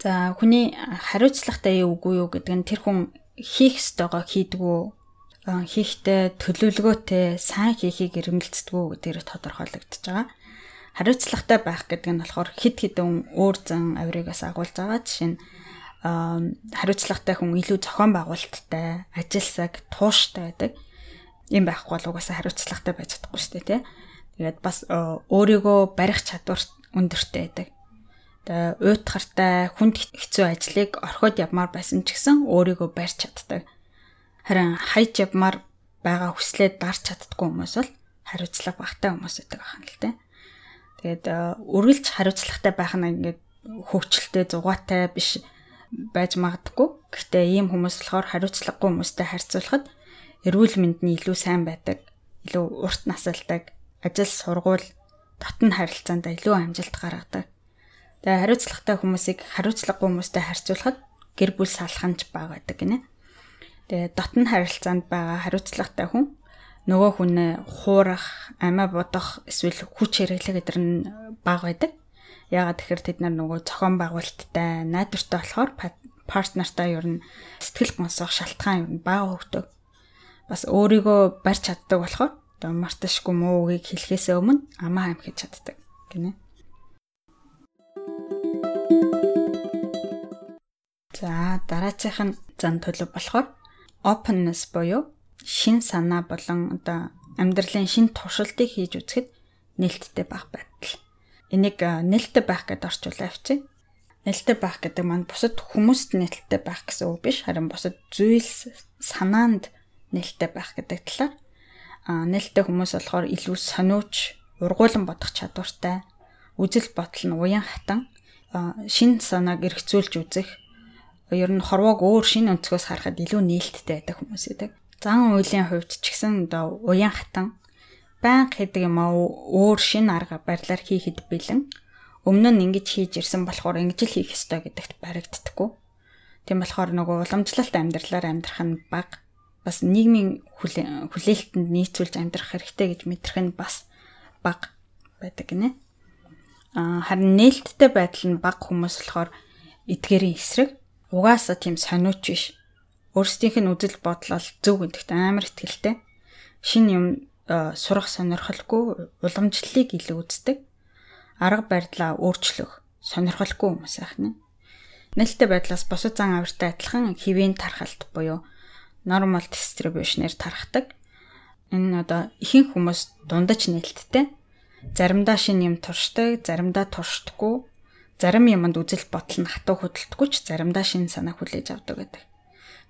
За хүний хариуцлагатай үгүй юу гэдэг нь тэр хүн хийх ёстойгоо хийдгүү хийхдээ төлөвлөгөөтэй сайн хийхийг эрмэлздэг гэдгээр тодорхойлогдож байгаа. Хариуцлагатай байх гэдэг нь болохоор хид хідэн өөр зан авиригаас агуулж байгаа. Жишээ нь хариуцлагатай хүн илүү зохион байгуулалттай, ажил цаг тууштай байдаг. Ийм байхгүй бол угаасаа хариуцлагатай байж чадахгүй шүү дээ, тий. Тэгээд бас өөрийгөө барих чадвар өндөртэй байдаг. Тэгээ уйтгартай хүнд хэцүү ажлыг орхиод явмаар байсан ч гэсэн өөрийгөө барьж чаддаг Харин хайж явмаар байгаа хүслээ дарж чаддгүй хүмүүс бол хариуцлага багтай хүмүүс байдаг ахын л дээ. Тэгээд үргэлж хариуцлагатай байх нь ингээд хөвчлөлтэй зугаатай биш байж магадгүй. Гэхдээ ийм хүмүүс болохоор хариуцлагагүй хүмүүстэй харьцуулахад эрүүл мэнд нь илүү сайн байдаг, илүү урт насалдаг, ажил сургууль, дотн харилцаанд илүү амжилт гаргадаг. Тэгээ хариуцлагатай хүмүүсийг хариуцлагагүй хүмүүстэй харьцуулахад гэр бүл салханч бага байдаг гинэ. Тэгээ дотн харилцаанд байгаа хариуцлагатай хүн нөгөө хүнээ хуурах, амиа бодох эсвэл хүч хэрэглэх гэдэр нь бага байдаг. Яагаад тэгэхээр тэд нар нөгөө зохион байгуулалттай, найдвартай болохоор партнертай ер нь сэтгэл гонсох шалтгаан ер нь бага хөгдөг. Бас өөрийгөө барьж чаддаг болохоор одоо марташгүй муу үгийг хэлэхээс өмнө амаа амхиж чаддаг гинэ. За дараачих нь зан төлөв болохоор openness буюу шин санаа болон одоо амьдралын шин туршилтыг хийж үзэхэд нээлттэй байх байдал. Энийг нээлттэй байх гэдээ орчуулаа авчи. Нээлттэй байх гэдэг маань бусад хүмүүст нээлттэй байх гэсэн үг биш, харин бусад зүйлс санаанд нээлттэй байх гэдэг талаар. Аа нээлттэй хүмүүс болохоор илүү сониуч, ургуулan бодох чадвартай, үжил бодол нь уян хатан шин санааг эргцүүлж үзэх ер нь хорвоог өөр шин өнцгөөс харахад илүү нээлттэй байдаг хүмүүс байдаг. Зан үйлийн хувьд ч гэсэн одоо уян хатан байнга хийдэг юм аа өөр шин арга барилаар хийхэд бэлэн өмнө нь ингэж хийж ирсэн болохоор ингэж л хийх ёстой гэдэгт баригддаггүй. Тийм болохоор нөгөө уламжлалт амьдралаар амьдрах нь баг бас нийгмийн хүлээлтэнд нийцүүлж амьдрах хэрэгтэй гэж мэдрэх нь бас баг байдаг гинэ. А харин нээлттэй байдал нь баг хүмүүс болохоор эдгэрийн эсрэг угаасаа тийм сониуч биш. Өөрсдийнх нь үзэл бодлол зөв гэдэгт амар ихтэй. Шин юм сурах сонирхолгүй уламжлалыг илүү үздэг арга барилаа өөрчлөх сонирхолгүй хүмүүс ахна. Нээлттэй байдлаас босод зан авиртай адилхан хэвийн тархалт буюу normal distribution-ээр тархдаг. Энэ одоо ихэнх хүмүүс дундаж нээлттэй. Заримдаа шин юм туршдаг, заримдаа туршдаггүй. Зарим юмд үзэл бодол нь хатуу хөдөлтгүй ч заримдаа шин санаа хүлээж авдаг гэдэг.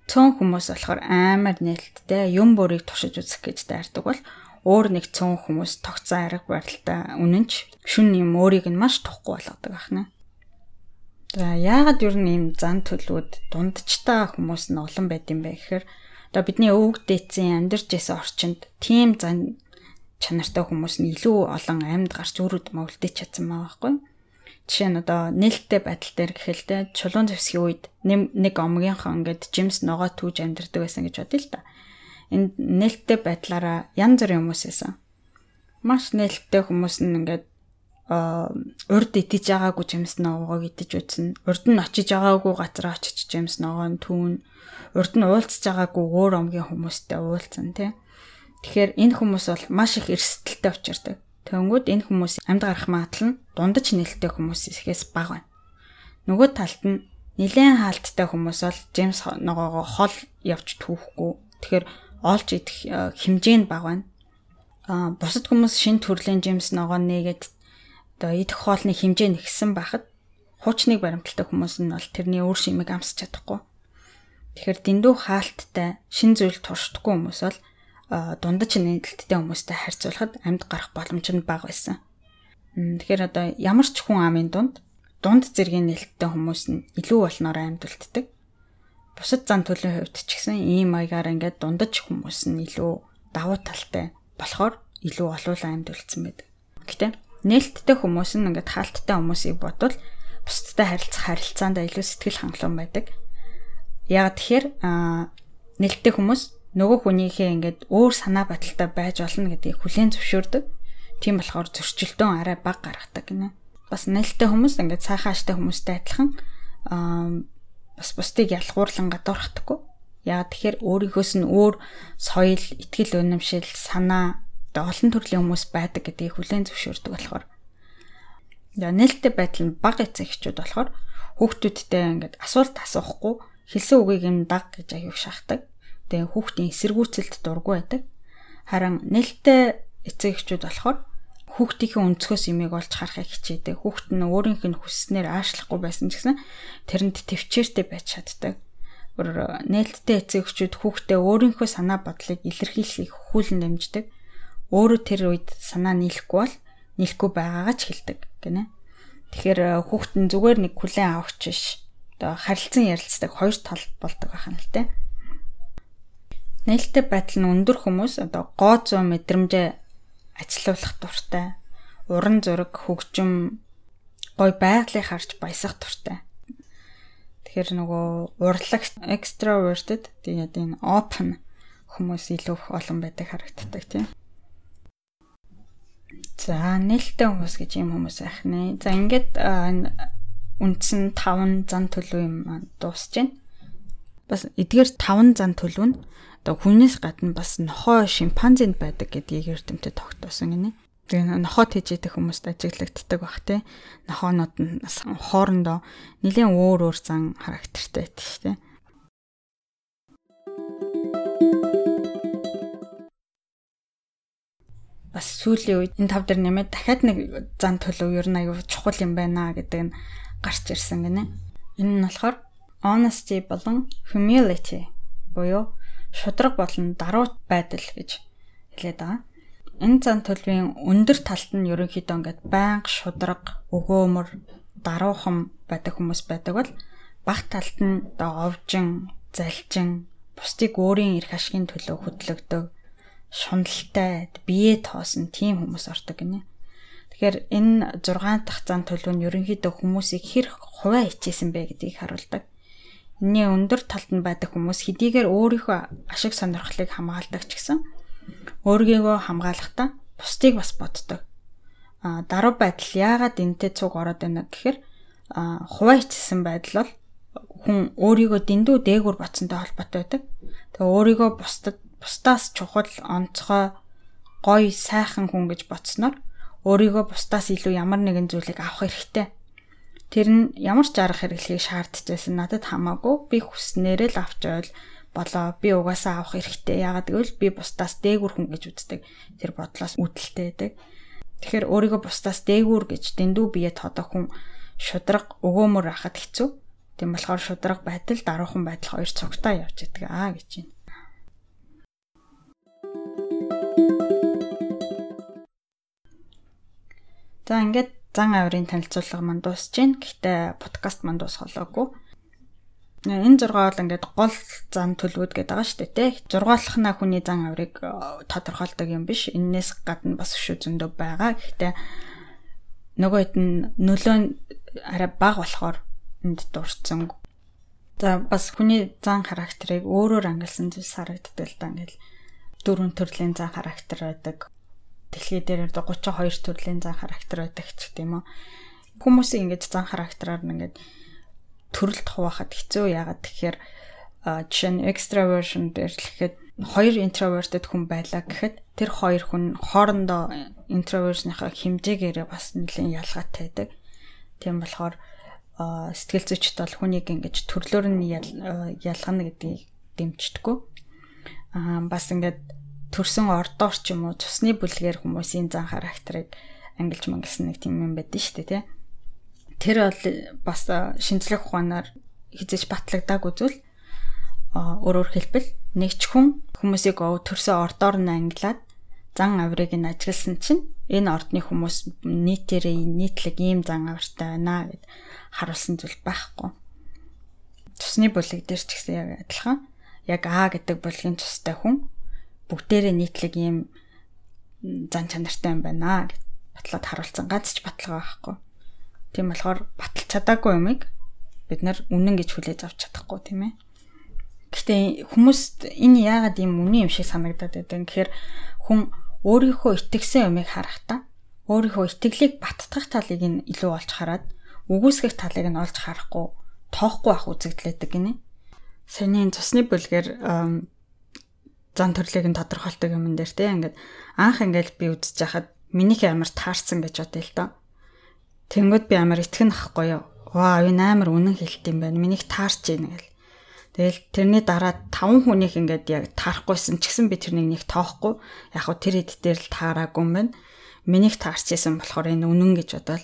Цөөн хүмүүс болохоор амар нээлттэй юм бүрийг туршиж үзэх гэж дайрдаг бол өөр нэг цөөн хүмүүс тогтсон арга барилтай үнэнч шүн юм өөрийг нь маш тухгүй болгодог ахна. За яагаад юу нэм зан төлөвүүд дундчтай хүмүүс нь олон байд юм бэ гэхээр одоо бидний өвөг дээдсийн амьдарч байсан орчинд тийм зан чанартай хүмүүс нь илүү олон амьд гарч өрөд мөвлдөж чадсан байгаа байхгүй. Жишээ нь одоо нээлттэй байдал дээр гэхэлтэй чулуун зэвсгийн үед нэг омгийнхоо ингээд жимс ногоо түүж амьдардаг байсан гэж бодъё л та энэ нээлттэй байдлаараа янз бүрийн хүмүүс байсан. Маш нээлттэй хүмүүс нь ингээд урд идэж байгаагүй жимс ногоог идэж үтсэн. Урд нь очиж байгаагүй газар очиж жимс ногоон түүн. Урд нь уулзж байгаагүй өөр омгийн хүмүүстэй уулзсан тий. Тэгэхээр энэ хүмүүс бол маш их эрсдэлтэй учирдаг. Тэнгүүд энэ хүмүүс амьд гарах магадлал нь дундаж нээлттэй хүмүүсээс бага байна. Нөгөө талд нь нилээн хаалттай хүмүүс бол Джеймс ногоогоо хол явж түүхгүй. Тэгэхээр олж идэх э, хэмжээ нь бага байна. Аа бусад хүмүүс шин төрлийн жимс ногоо нээгээд одоо идэх хоолны хэмжээ нэгсэн байхад хуучныг баримталтай хүмүүс нь бол тэрний өөр шимийг амсч чадахгүй. Тэгэхээр дэндүү хаалттай шин зүйл туршдаггүй хүмүүс бол дундаж нээлттэй хүмүүстэй харьцуулахад амьд гарах боломж нь бага байсан. Тэгэхээр одоо ямар ч хүн амын дунд дунд зэргийн нээлттэй хүмүүс нь илүү болноор амьд үлддэг бусад зан төлөв хувьд ч гэсэн ийм маягаар ингээд дундаж хүмүүс нь илүү давуу талтай болохоор илүү олуулан амьд үлдсэн байдаг. Гэтэ нээлттэй хүмүүс нь ингээд хаалттай хүмүүсийг бодвол бусдтай харилцах харилцаанд илүү сэтгэл хангалуун байдаг. Яг тэгэхээр нээлттэй хүмүүс нөгөө хүнийхээ ингээд өөр санаа бодолтой байж болно гэдгийг хүлээн зөвшөөрдөг. Тийм болохоор зөрчилдөөн арай бага гаргадаг гинэ. Бас нээлттэй хүмүүс ингээд цаахан аштай хүмүүстэй адилхан бас бусдыг ялгуурлан гадуурхдаггүй. Яг тэгэхээр өөрийнхөөс нь өөр соёл, итгэл үнэмшил, санаа олон төрлийн хүмүүс байдаг гэдгийг хүлээн зөвшөөрдөг болохоор. За нээлттэй байдал нь бага эцэг эхчүүд болохоор хүүхдүүдтэй ингээд асуулт асуухгүй хэлсэн үгийг юм даг гэж аяуг шахдаг. Тэгээ хүүхдийн эсэргүүцэлд дургу байдаг. Харин нээлттэй эцэг эхчүүд болохоор хүүхдийнхээ өнцгөөс имийг олж харахыг хичээдэг. Хүүхд нь өөрийнх нь хүсснээр аашлахгүй байсан ч гэсэн тэрэнд төвчээртэй байж чаддаг. Гур нээлттэй эцэгчүүд хүүхдээ өөрийнхөө санаа бодлыг илэрхийлэхийг хүүлэн дэмждэг. Өөрөө тэр үед санаа нийлэхгүй бол нийлэхгүй байгаагаа ч хэлдэг гинэ. Тэгэхээр хүүхд нь зүгээр нэг хүлээн авахч биш. Одоо харилцан ярилцдаг хоёр тал болдог ахын л те. Нээлттэй байдал нь өндөр хүмүүс одоо гоо зөө мэдрэмжээ ажилуулах дуртай. Уран зураг, хөгжим, гой байгалыг харж баясах дуртай. Тэгэхээр нөгөө урлагч extroverted тэгээд энэ open хүмүүс илүү их олон байдаг харагддаг тийм. За нээлттэй хүмүүс гэж юм хүмүүс байх нэ. За ингээд үндсэн 5 зан төлөв юм дуусж байна. Бас эдгээр 5 зан төлөв нь одоо хүнээс гадна бас нохоо шимпанзенд байдаг гэдгийг эрдэмтэд тогтоосон гинэ. Тэгээ нохоо тэжээдэг хүмүүст ажиглагддаг бах те. Нохоонууд нь хоорондоо нэлээд өөр өөр зан характертай байдаг шүү дээ. бас сүүлийн үед энэ тав дээр нэмээд дахиад нэг зан төлөв ер нь аюу чухал юм байна гэдэг нь гарч ирсэн гинэ. Энэ нь болохоор honesty болон humility буюу шудраг болон даруй байдал гэж хэлээд байгаа. энэ зан төлөвийн өндөр талд нь ерөнхийдөө ингээд байнга шудраг, өгөөмөр, даруухан байдаг хүмүүс байдаг бол бага талд нь одоо овжин, залжин, бусдыг өөрийн эрх ашигын төлөө хөдлөгдөг, шуналтай, биеэ тоосон тийм хүмүүс ордог гинэ. Тэгэхээр энэ 6 дахь зан төлөв нь ерөнхийдөө хүмүүсийг хэр хуваа хичээсэн бэ гэдгийг харуулдаг. Энийн өндөр талд нь байдаг хүмүүс хэдийгээр өөрийнхөө ашиг сонирхлыг хамгаалдаг ч гэсэн өөрийгөө хамгаалахдаа бусдыг бас боддог. А даруй байдал яагаад энтэй цуг ороод байна гэхээр хуваа хичээсэн байдал бол хүн өөрийгөө дэндүү дээгүр бодсонтой холбоотой байдаг. Тэгээ өөрийгөө бусдад бусдаас чухал онцгой гоё сайхан хүн гэж бодсноор өөрийгөө бусдаас илүү ямар нэгэн зүйлийг авах хэрэгтэй. Тэр нь ямар ч арга хэрэглэхийг шаардчихсан надад хамаагүй би хүснээрээ л авч ойл болоо би угаасаа авах хэрэгтэй. Яагаад гэвэл би бусдаас дээгүр хүн гэж үздэг. Тэр бодлоос үүдэлтэй байдаг. Тэгэхээр өөрийгөө бусдаас дээгүр гэж дэндүү бие тодох хүн шудраг өгөөмөр байхад хэцүү. Тийм болохоор шудраг байдал даруухан байдал хоёр цогтой явж идэг аа гэж байна. За ингээд зан авирын танилцуулга манд дуусж байна. Гэхдээ подкаст манд дуусголоогүй. Энэ 6 бол ингээд гол зан төлөвүүд гэдэг байгаа шүү дээ, тэ. 6 болохна хүний зан авирыг э, тодорхойлдог юм биш. Эннээс гадна бас өшөө зөндөө байгаа. Гэхдээ нөгөө хэд нь нөлөө арай бага болохоор энд дурдсан. За бас хүний зан характерыг өөрөөр ангилсан зүйлс харагддаг л да. Ингээд дөрвөн төрлийн зан характер байдаг дэлхий дээр 32 төрлийн зан характер байдаг ч гэдэм үү. Хүмүүсийн ингэж зан характераар ингээд төрөлд хуваахад хэцүү яагаад тэгэхээр жишээ нь extraversion дээр л гэхэд хоёр introverted хүн байлаа гэхэд тэр хоёр хүн хоорондоо introversion-ийнхаа хэмжээгээрээ бас нэлээд ялгаатай байдаг. Тийм болохоор сэтгэл зүйчд бол хүнийг ингэж төрлөөр нь ялгана гэдгийг дэмждэггүй. Аа бас ингээд төрсэн ордоор ч юм уу цусны бүлгээр хүмүүсийн зан характерыг ангилж мангилсан нэг тийм юм байдэн шүү дээ тий. Тэр бол бас шинжлэх ухаанаар хизэж батлагдаагүй зүйл. Өөрөөр хэлбэл нэг ч хүн хүмүүсийг төрсөн ордоор нь ангилаад зан авирыг нь ажигласан чинь энэ ордны хүмүүс нийтээрээ нийтлэг ийм зан авиртай байна гэд харуулсан зүйл байхгүй. Цусны бүлэг дээр ч гэсэн яг адилхан. Яг А гэдэг бүлгийн цустай хүн бүгдээрээ нийтлэг ийм зан чанартай юм байна гэж батлаад харуулсан ганц ч баталгаа байхгүй. Тийм болохоор баталж чадаагүй юмыг бид нар үнэн гэж хүлээж авч чадахгүй тийм ээ. Гэхдээ хүмүүст энэ яагаад ийм үнэн юм шиг санагдаад байдаг гэхээр хүн өөрийнхөө итгэсэн юмыг харахтаа өөрийнхөө итгэлийг баттгах талыг нь илүү олж хараад үгүйсгэх талыг нь олж харахгүй тоохгүй ах үзэгдлээдэг гинэ. Саяны цусны бүлгээр зан төрлийг нь тодорхойлдог юм дээр те ингээд анх ингээд би үзэж хахад минийх амар таарсан гэж бодъё л доо. Тэнгүүд би амар итгэн ахгүй юу. Ваа энэ амар үнэн хэлт юм байна. Минийх таарч ийн гэл. Тэгэл тэрний дараа таван хүнийх ингээд яг таарахгүйсэн ч гэсэн би тэрнийг нэг тоохгүй. Яг хөө тэр хэд дээр л таараагүй юм байна. Минийх таарч исэн болохоор энэ үнэн гэж бодоод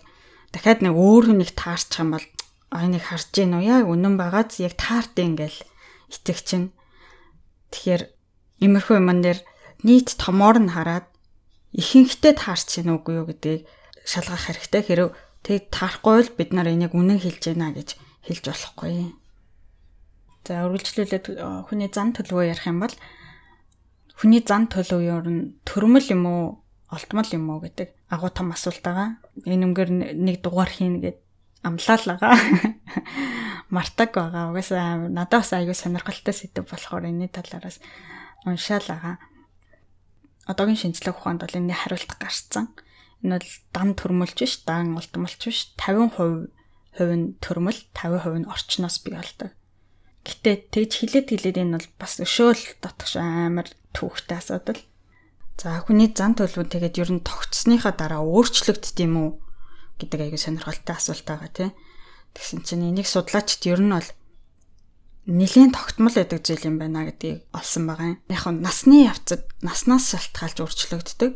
дахиад нэг өөр хүнийг таарч юм бол а энийг харж гин үү яг үнэн байгааз яг таард ингээл итгэж чинь. Тэгэхээр Иймэрхүү юмн дээр нийт томоор нь хараад ихэнхтэй таарч чинь үгүй юу гэдгийг шалгах хэрэгтэй. Хэрэг тэг таарахгүй л бид нар энийг үнэн хэлж байна гэж хэлж болохгүй. За үргэлжлүүлээд хүний зан төлөвөө ярих юм бол хүний зан төлөв юу н төрмөл юм уу олтмол юм уу гэдэг агуу том асуулт байгаа. Энэ өнгөр нэг дугаар хийн гэд амлал байгаа. Мартаг байгаа. Угаасаа надад бас аягүй сонирхолтой сэдв болохоор энэ талаараас уншаал байгаа. Одоогийн шинжлэх ухаанд бол энэ хариулт гарцсан. Энэ бол дан төрмөлж биш, дан ултмалч биш. 50% хувь нь төрмөл, 50% нь орчноос бий болдог. Гэтэ тэгж хилээд хилээд энэ бол бас өшөөл дотгош амар түүхтэй асуудал. За хүний зан төлөв тэгээд ер нь тогтсныхаа дараа өөрчлөгддөг юм уу гэдэг аягүй сонирхолтой асуулт байгаа тийм. Тэгсэн чинь энийг судлаачд ер нь бол нэлийн тогтмол байдаг зүйл юм байна гэдгийг олсон байгаа юм. Яг нь насны явцад наснаас шалтгаалж өөрчлөгддөг.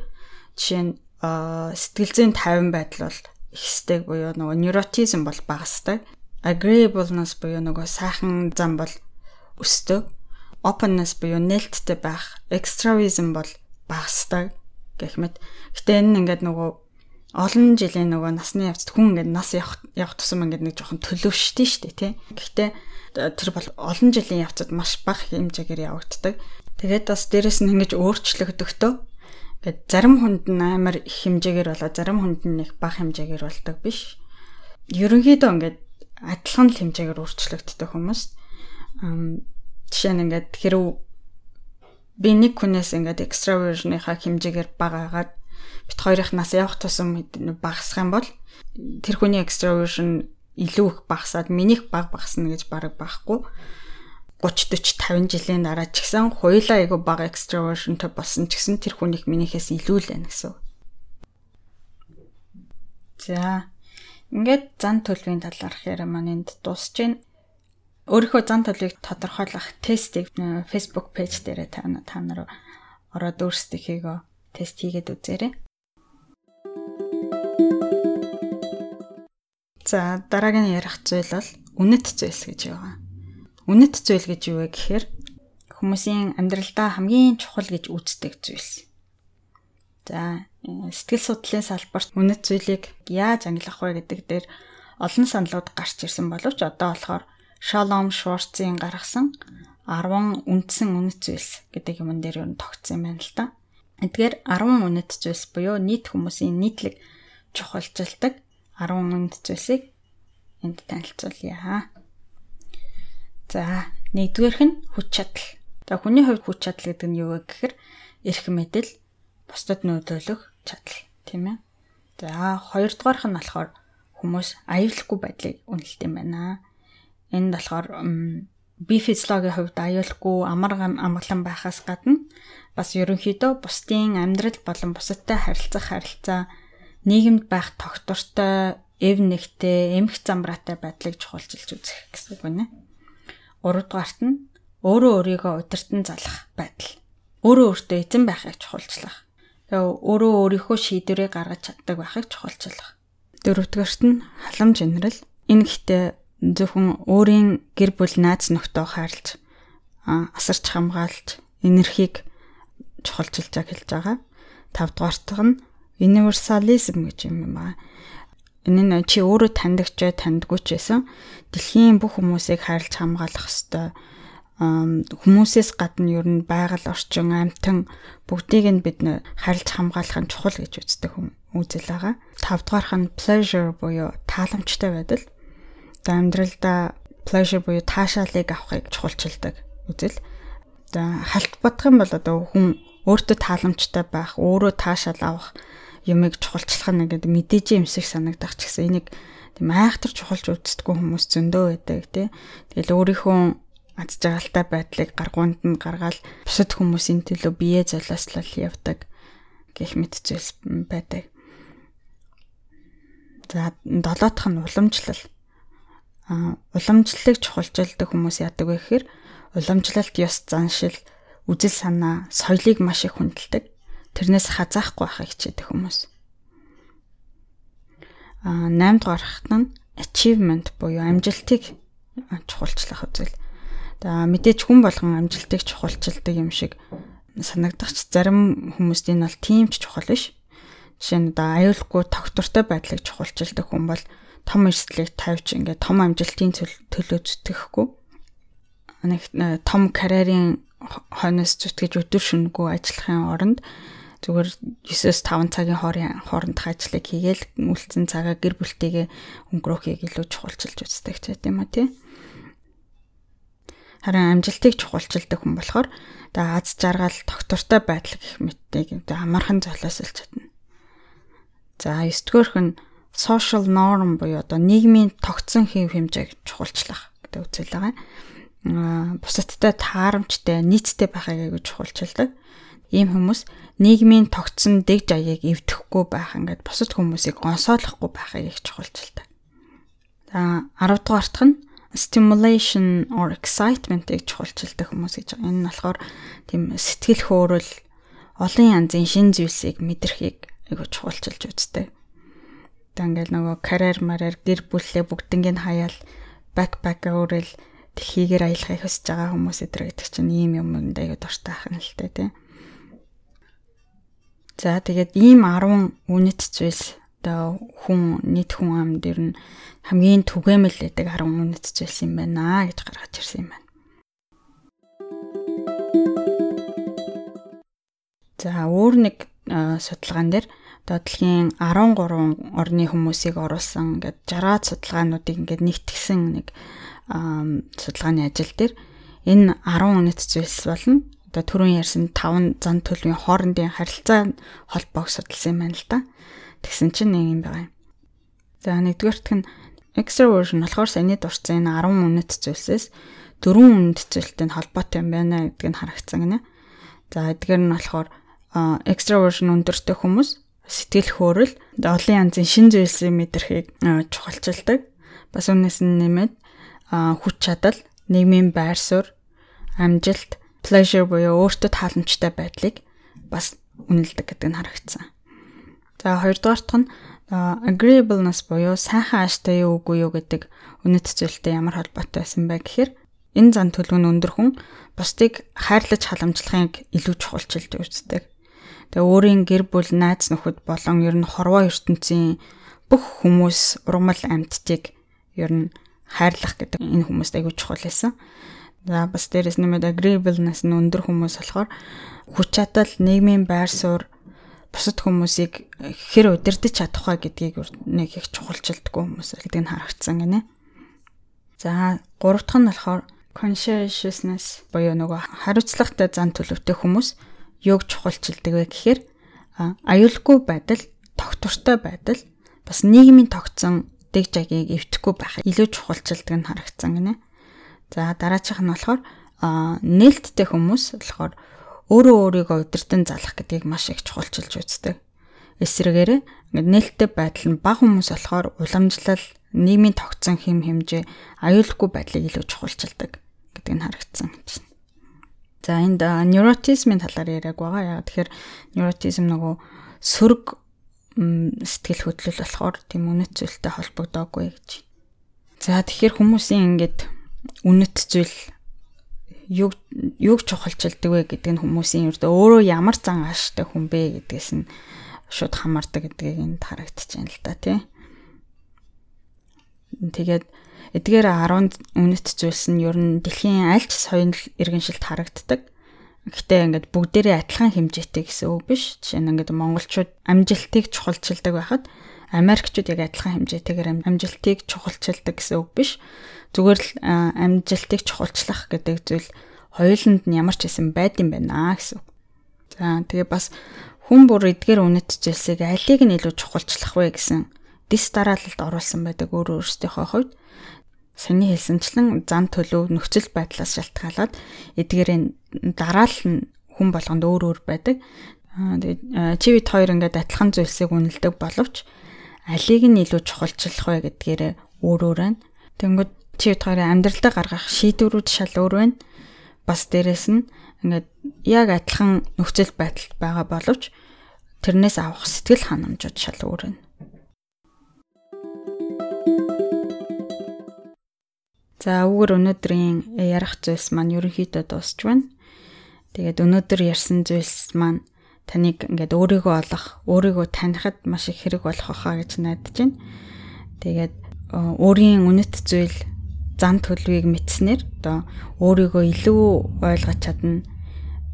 Жишээ нь сэтгэл зүйн тайван байдал бол ихсдэг буюу нөгөө невротизм бол багасдаг. Agreeableness буюу нөгөө сайхан зам бол өсдөг. Openness буюу нээлттэй байх, extravism бол багасдаг. гэх мэт. Гэтэ энэ ингээд нөгөө олон жилийн нөгөө насны явцад хүн ингээд нас явах явах тусам ингээд нэг жоохон төлөвшдөө штэ тий. Гэхдээ тэр бол олон жилийн явцад маш бага хэмжээгээр явагддаг. Тэгээд бас дээрэс нь ингэж өөрчлөгдөхтөө ингээд зарим хүнд нь амар их хэмжээгээр болоо зарим хүнд нь их бага хэмжээгээр болдог биш. Ерөнхийдөө ингээд адилхан л хэмжээгээр өөрчлөгддөг хүмүүс. Жишээ нь ингээд хэрв би нэг хүнээс ингээд extraversion-ийнхаа хэмжээгээр багаагаад бит хоёрын нас явах тусам багасах юм бол тэр хүний extraversion илүү их багасаад минийх баг багасна гэж бараг байхгүй 30 40 50 жилийн дараа ч гэсэн хоёулаа айгу бага extroversionтэй болсон ч гэсэн тэр хүнийх минийхээс илүү л байна гэсэн. За ингээд зан төлөвийн талаарх яриа маань энд дуусж байна. Өөрийнхөө зан төлөвийг тодорхойлох тестийг Facebook пэйж дээр та нар ороод өөрсдийнхийгөө тест хийгээд үзээрэй. За дараагийн ярих зүйл бол үнэт зүйлс гэж байгаа. Үнэт зүйл гэж юу вэ гэхээр хүмүүсийн амьдралдаа хамгийн чухал гэж үздэг зүйлс. За сэтгэл судлалын салбарт үнэт зүйлийг яаж ангилах вэ гэдэг дээр олон саналууд гарч ирсэн боловч одоо болохоор Шалом Шварцын гаргасан 10 үндсэн үнэт зүйлс гэдэг юм дээр юу тогтсон юм байна л да. Эдгээр 10 үнэт зүйлс буюу нийт хүмүүсийн нийтлэг чухалчилдаг 10 үнэт зүйлсийг энд танилцуулъя. За, нэгдүгээрх нь хүч чадал. За хүний хувьд хүч чадал гэдэг нь юу вэ гэхээр эрх мэдэл, бусдад нөлөөлөх чадал, тийм ээ. За, хоёрдугаарх нь болохоор хүмүүс аюулгүй байдлыг үнэлдэг юм байна. Энэ болохоор би физиологийн хувьд аюулгүй амар амгалан байхаас гадна бас ерөнхийдөө бусдын амьдрал болон бусадтай харилцах харилцаа нийгэмд байх тогтвортой, эв нэгтэй, эмх замбраатай байдлыг чухалчилж үзэх гэсэн үг байна. Гуравдугаарт нь өөрөө өөрийгөө удирдан залах байдал. Өөрөө өөртөө эзэн байхыг чухалчлах. Тэгээ өөрөө өөрийнхөө шийдвэрээ гаргаж чаддаг байхыг чухалчлах. Дөрөвдүгээрт нь халамж инрэл. Энэ гэхдээ зөвхөн өөрийн гэр бүл найз нөхдөө хайрлж асарч хамгаалж энерхийг чухалчилж хэлж байгаа. Тавдугаарт нь universalism гэж юм байна. Энэ нь чи өөрөө таньдагч таньдгүй ч байсан дэлхийн бүх хүмүүсийг хайрлж хамгаалах ёстой. Хүмүүсээс гадна ер нь байгаль орчин амьтан бүгдийг нь бид харилж хамгаалах нь чухал гэж үздэг хүм үзэл байгаа. Тавдугаарх нь pleasure буюу тааламжтай байдал. За амьдралдаа pleasure буюу таашаалыг авахыг чухалчилдаг үзэл. За халт бодох юм бол одоо хүн өөртөө тааламжтай байх, өөрөө таашаал авах юмыг чухалчлах нь гэдэг мэдээж юм шиг санагдах ч гэсэн энийг тийм айхтар чухалж үздэггүй хүмүүс зөндөө байдаг тий. Тэгэл өөрийнхөө аз жаргалтай байдлыг гаргуунд нь гаргаал бусад хүмүүсийн төлөө бие золиослол явдаг гэх зүйлс байдаг. За долоотх нь уламжлал. А уламжлалыг чухалчилдаг хүмүүс яадаг вэ гэхээр уламжлалт ёс заншил, үзэл санаа, соёлыг маш их хүндэлдэг тэрнээс хазаахгүй байхыг хичээдэг хүмүүс. Аа 8 дугаархт нь achievement буюу амжилтыг чухалчлах үзэл. За мэдээж хүн болгон амжилтыг чухалчилдаг юм шиг санагдах ч зарим хүмүүст энэ бол тийм ч чухал биш. Жишээ нь одоо аюулгүй тогтвортой байдлыг чухалчилдаг хүн бол том эрсдлийг тавьж ингээд том амжилтын төлөө зүтгэхгүй нэг э, том карьерийн хойноос зүтгэж өдөр шөнөгүй ажиллахын оронд зүгээр 9-с 5 цагийн хоорын хоорондох ажлыг хийгээл үлдсэн цагаа гэр бүлтэйгээ өнгөрөөхийг илүү чухалчилж үздэг ч гэдэм үү тий. Харин амжилтыг чухалчилдаг хүн болохоор одоо аз жаргал тогтвортой байдал гэх мэтийг одоо амархан золиослж чадна. За 9 дугаарх нь social norm буюу одоо нийгмийн тогтсон хэв хэмжээг чухалчлах гэдэг үзэл байгаа. Аа бусадтай таарамжтай, нийцтэй байхыг чухалчилдаг ийм хүмүүс нийгмийн тогтсон дэг жаяыг эвдэхгүй байх ингээд бусад хүмүүсийг гонсоолохгүй байхыг их чухалчилдаг. За 10 дугаарт нь stimulation or excitement-ийг чухалчилдаг хүмүүс гэж байгаа. Энэ нь болохоор тийм сэтгэл хөөрөл олон янзын шин зүйлсийг мэдрэхийг айгуу чухалчилж үздэг. Та ингээл нөгөө карьер мараар гэр бүлээ бүгднийг хаяал backpack өөрөл дэлхийгээр аялахыг хүсэж байгаа хүмүүс өдр гэдэг чинь ийм юмд аягүй дуртай ахна л тээ тий. За тэгээд ийм 10 үнэт зүйлс одоо хүн нийт хүн амд ер нь хамгийн түгээмэл байдаг 10 үнэт зүйлс юм байна гэж гаргаж ирсэн юм байна. За өөр нэг судалгаан дээр одоо дэлхийн 13 орны хүмүүсийг оруулсан ингээд 60-аад судалгаануудыг ингээд нэгтгсэн нэг судалгааны ажил дээр энэ 10 үнэт зүйлс болно одоо түрүүн ярьсан 5 зан төлөвийн хоорондын харилцаа холбоог судалсан юм байна л да. Тэгсэн чинь нэг юм байгаа юм. За нэгдүгээрт нь extroversion болохоор саяны дурсан энэ 10 үнэт зүйлсээс 4 үнэт зүйлтэй холбоотой юм байна гэдгийг нь харагдсан гинэ. За эдгээр нь болохоор extroversion өндөртэй хүмүүс сэтгэл хөөрөл олон янзын шин зүйлсийн мэдрэхийг чухалчилдаг. Бас өмнөөс нь нэмээд хүч чадал, нийгмийн байр суурь, амжилт, pleasure буюу өөртөө тааламжтай байдлыг бас үнэлдэг гэдэг нь харагдсан. За хоёрдугаарт нь agreeableness буюу сайхан ааштай юу үгүй юу гэдэг үнэт зүйлтэй ямар холбоотой байсан бэ гэхээр энэ зан төлөв нь өндөр хүн бусдыг хайрлаж халамжлахыг илүү чухалчилж үздэг. Тэгээ өөрийн гэр бүл, найз нөхөд болон ер нь хорвоо ертөнцийн бүх хүмүүс ургамал амьтдыг ер нь хайрлах гэдэг энэ хүмүүст аягүй чухал байсан. За бас дээрэс нэмээд agreeableness нь өндөр хүмүүс болохоор хүч чадал, нийгмийн байр суурь бусад хүмүүсийг хэр удирдах чадах вэ гэдгийг нэг их чухалчилдаггүй хүмүүс гэдэг нь харагдсан гинэ. За гурав дахь нь болохоор conscientiousness буюу нөгөө хариуцлагатай зан төлөвтэй хүмүүс юуг чухалчилдаг вэ гэхээр аюулгүй байдал, тогтвортой байдал, бас нийгмийн тогтсон дэг жагийг эвтэхгүй байх илүү чухалчилдаг нь харагдсан гинэ. За дараачих нь болохоор нээлттэй хүмүүс болохоор өөрөө өөрийгөө удирдан залах гэдгийг маш их чухалчилж үздэг. Эсвэргээр ингээд нээлттэй байдал нь бага хүмүүс болохоор уламжлал, нийгмийн тогтсон хэм хэмжээ, аюулгүй байдлыг илүү чухалчилдаг гэдэг нь харагдсан юм чинь. За энд neurotism-ийн талаар яриаг байгаа. Яг тэгэхээр neurotism нөгөө сөрөг сэтгэл хөдлөл болохоор тийм үнэт зүйлтэй холбогдоогүй гэж. За тэгэхээр хүмүүсийн ингээд үнэт зүйл юг юг чухалчилдаг вэ гэдэг нь хүмүүсийн ердөө өөрөө ямар зан ааштай хүн бэ гэдгээс нь шууд хамаардаг гэдгийг энд харагдаж байна л да тий. Тэгээд эдгээр 10 үнэт зүйлс нь ер нь дэлхийн аль ч соёл иргэншилд харагддаг. Гэхдээ ингээд бүгдээрээ адилхан хэмжээтэй гэсэн үг биш. Жишээ нь ингээд монголчууд амжилтыг чухалчилдаг байхад Америкчууд яг адилхан хэмжээтэйгээр амжилтыг чухалчилдаг гэсэн үг биш. Зүгээр л амжилтыг чухалчлах гэдэг зүйл хоёуланд нь ямар ч хэсэн байд юм байна гэсэн. За тэгээ бас хүн бүр эдгээр үнэт зүйлсийг алийг нь илүү чухалчлах вэ гэсэн дис дараалалд оруулсан байдаг өөр өөрсдийнхөө хувьд саний хэлсэнчлэн зан төлөв нөхцөл байдлаас шалтгаалаад эдгээрийн дараал нь хүн болгонд өөр өөр байдаг. Тэгээд чивэд хоёр ингээд адилхан зүйлсийг үнэлдэг боловч алийг нь илүү чухалчлах вэ гэдгээр өөр өөр байна. Тэнгүүд чи утгаараа амьдралдаа гаргах шийдвэрүүд шал өөр байна. Бас дээрэс нь ингээд яг адилхан нөхцөл байдалд байгаа боловч тэрнээс авах сэтгэл ханамжууд шал өөр байна. За үүгээр өнөөдрийн ярих зүйлс маань ерөнхийдөө дуусч байна. Тэгээд өнөөдөр ярьсан зүйлс маань таныг ингээд өөрийгөө олох, өөрийгөө танихад маш их хэрэг болох хаа гэж найдаж байна. Тэгээд өөрийн үнэт зүйл зан төлөвийг мэдснээр одоо өөрийгөө илүү ойлгож чадна.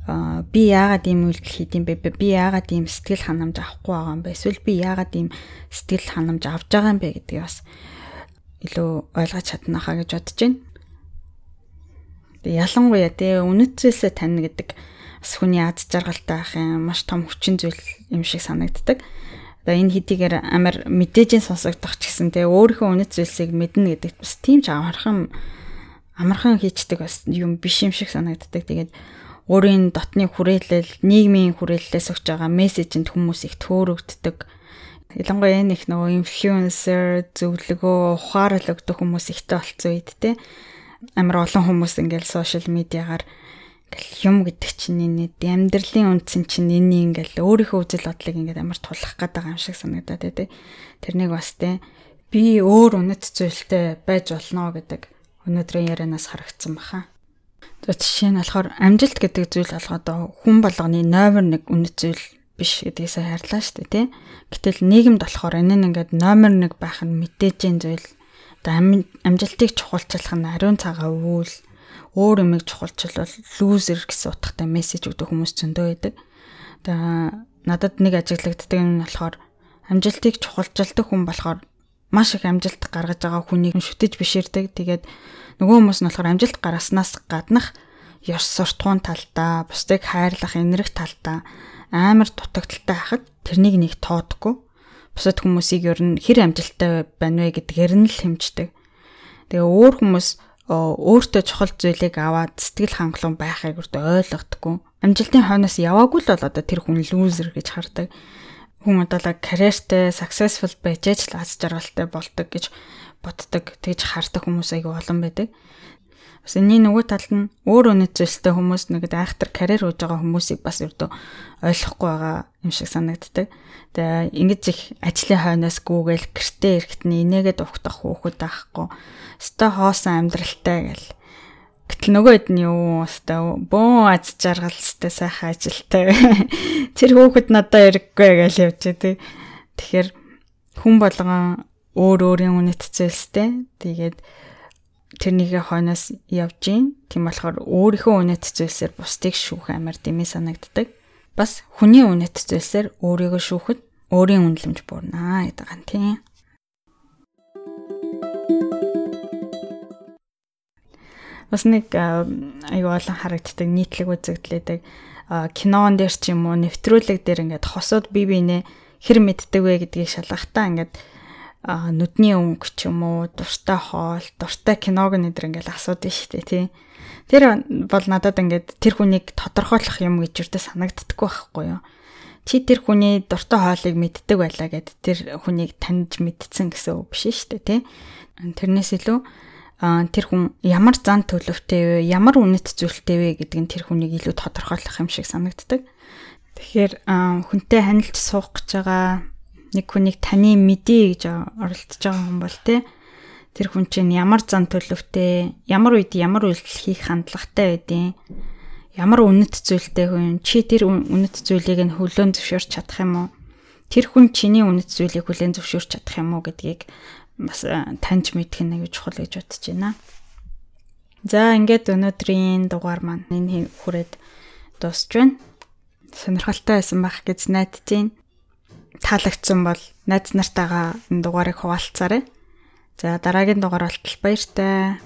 Аа би яагаад ийм үйлдэл хийдэм бэ? Би яагаад ийм сэтгэл ханамж авахгүй байгаа юм бэ? Эсвэл би яагаад ийм сэтгэл ханамж авж байгаа юм бэ гэдгийг бас илүү ойлгож чадна хаа гэж бодож байна. Ялангуяа тэгээ үнэт зүйлсээ таньна гэдэг бас хүний аз жаргалтай байх юм маш том хүчин зүйл юм шиг санагддаг. Одоо энэ хэдийгээр амар мэдээжийн сонсогдох ч гэсэн тэгээ өөрийнхөө үнэт зүйлсийг мэднэ гэдэг бас тийм ч амархан амархан хийчдэг бас юм биш юм шиг санагддаг. Тэгээд өөрийн дотны хүрээлэл, нийгмийн хүрээллээс өгч байгаа мессежинд хүмүүс их төөрөгддөг. Ялангуяа энэ их нөгөө инфлюенсер, зөвлөгөө, ухаарал өгдөг хүмүүс ихтэй болцсон үед те амар олон хүмүүс ингээл сошиал медиагаар юм гэдэг чинь энэ амьдралын үндсэн чинь энэ ингээл өөрийнхөө үзэл бодлыг ингээд амар тулах гэдэг юм шиг санагдаад тий. Тэрнийг бас тий би өөр үнэт зүйлтэй байж болно гэдэг өнөөдрийн ярианаас харагдсан баха. За жишээ нь болохоор амжилт гэдэг зүйл болгоод хүн болгоны номер 1 үнэт зүйл биш гэдгээсээ хайрлаа шүү дээ тий. Гэтэл нийгэмд болохоор энэ нь ингээд номер 1 байх нь мэдээж зүйл. Одоо амжилтыг чухалчлах нь ариун цагаа өвөл өөр юмыг чухалчлал лузер гэсэн утгатай мессеж өгдөг хүмүүс зөндөө байдаг. Одоо надад нэг ажиглагддаг юм нь болохоор амжилтыг чухалчилдаг хүн болохоор маш их амжилт гаргаж байгаа хүнийг шүтэж биширдэг. Тэгээд нөгөө хүмүүс нь болохоор амжилт гаргаснаас гаднах ёс суртахуун талдаа, бусдыг хайрлах энерги талдаа амар дутагдaltaй хахад тэрнийг нэг тоодгүй. Бусад хүмүүсийг ер нь хэр амжилттай байна вэ гэдгээр нь л хэмждэг. Тэгээ өөр хүмүүс өөртөө чухал зүйлийг аваад сэтгэл хангалуун байхыг үрдө ойлгохдаггүй. Амжилтын хойноос яваагүй л бол одоо тэр хүн лузер гэж хардаг. Хүн одоо карьертэй, successful байж л аз жаргалтай болдог гэж боддог. Тэгж хардаг хүмүүс айгүй олон байдаг. Бас энэний нөгөө талд нь өөр үнэт зүйлстэй хүмүүс нэг айхтар карьер хийж байгаа хүмүүсийг бас өрдөө ойлгохгүй байгаа юм шиг санагддаг. Тэгээ ингэж их ажлын хойноос гүүгээл гэртээ ирэхтний инээгээд угтах хөөхөд байхгүй. Өстой хоосон амьдралтай гэл. Гэтэл нөгөө хэд нь юу өстой бөөн аз жаргал өстой сайхан ажилтай. Тэр хөөхөд надад ирэггүй гэж явж тий. Тэгэхээр хүн болгон өөр өөрийн үнэт зүйлстэй. Тэгээд тэрнийхээ хойноос явж гин. Тийм болохоор өөрийнхөө үнэт зүйлсээр бусдыг шүүх амар дэмий санагддаг. Бас хүний үнэт зүйлсээр өөрийгөө шүүхэд өөрийн үнэлэмж буурнаа гэдэг гэн тийм. Бас нэг аюу олон харагддаг нийтлэг үзэгдлээдэг кинон дээр ч юм уу нэвтрүүлэг дээр ингээд хосууд бие биенээ хэр мэддэг вэ гэдгийг шалгахтаа ингээд нүдний өнгө ч юм уу дуртай хоол, дуртай киног нэдэр ингээл асуудаг шүү дээ тий. Тэр бол надад ингээд тэр хүнийг тодорхойлох юм гэж үрдэ санагддаггүй байхгүй юу. Чи тэр хүний дуртай хоолыг мэддэг байлаа гэд тэр хүнийг таньж мэдсэн гэсэн үг биш шүү дээ тий. Тэрнээс илүү тэр хүн ямар зан төлөвтэй вэ, ямар үнэт зүйлтэй вэ гэдэг нь тэр хүнийг илүү тодорхойлох юм шиг санагддаг. Тэгэхээр хүнтэй ханилж суух гэж байгаа нэг хүнийг таны мэдээ гэж оролдож байгаа хүн бол те тэр хүн чинь ямар зан төлөвтэй, ямар үед ямар үйлдэл хийх хандлагатай байдیں۔ Ямар үнэт зүйлтэй хүн чи тэр үнэт зүйлийг нь хөлөөн зөвшөөрч чадах юм уу? Тэр хүн чиний үнэт зүйлийг хүлээн зөвшөөрч чадах юм уу гэдгийг бас таньж мэдэх нь аюул чухал гэж бодож байна. За ингээд өнөөдрийн дугаар маань энэ хүрээд дуусч байна. Сонирхолтой байсан байх гэж найдаж байна таалагдсан бол найз нартайгаа энэ дугаарыг хуваалцаарай. За дараагийн дугаар болтол баяртай.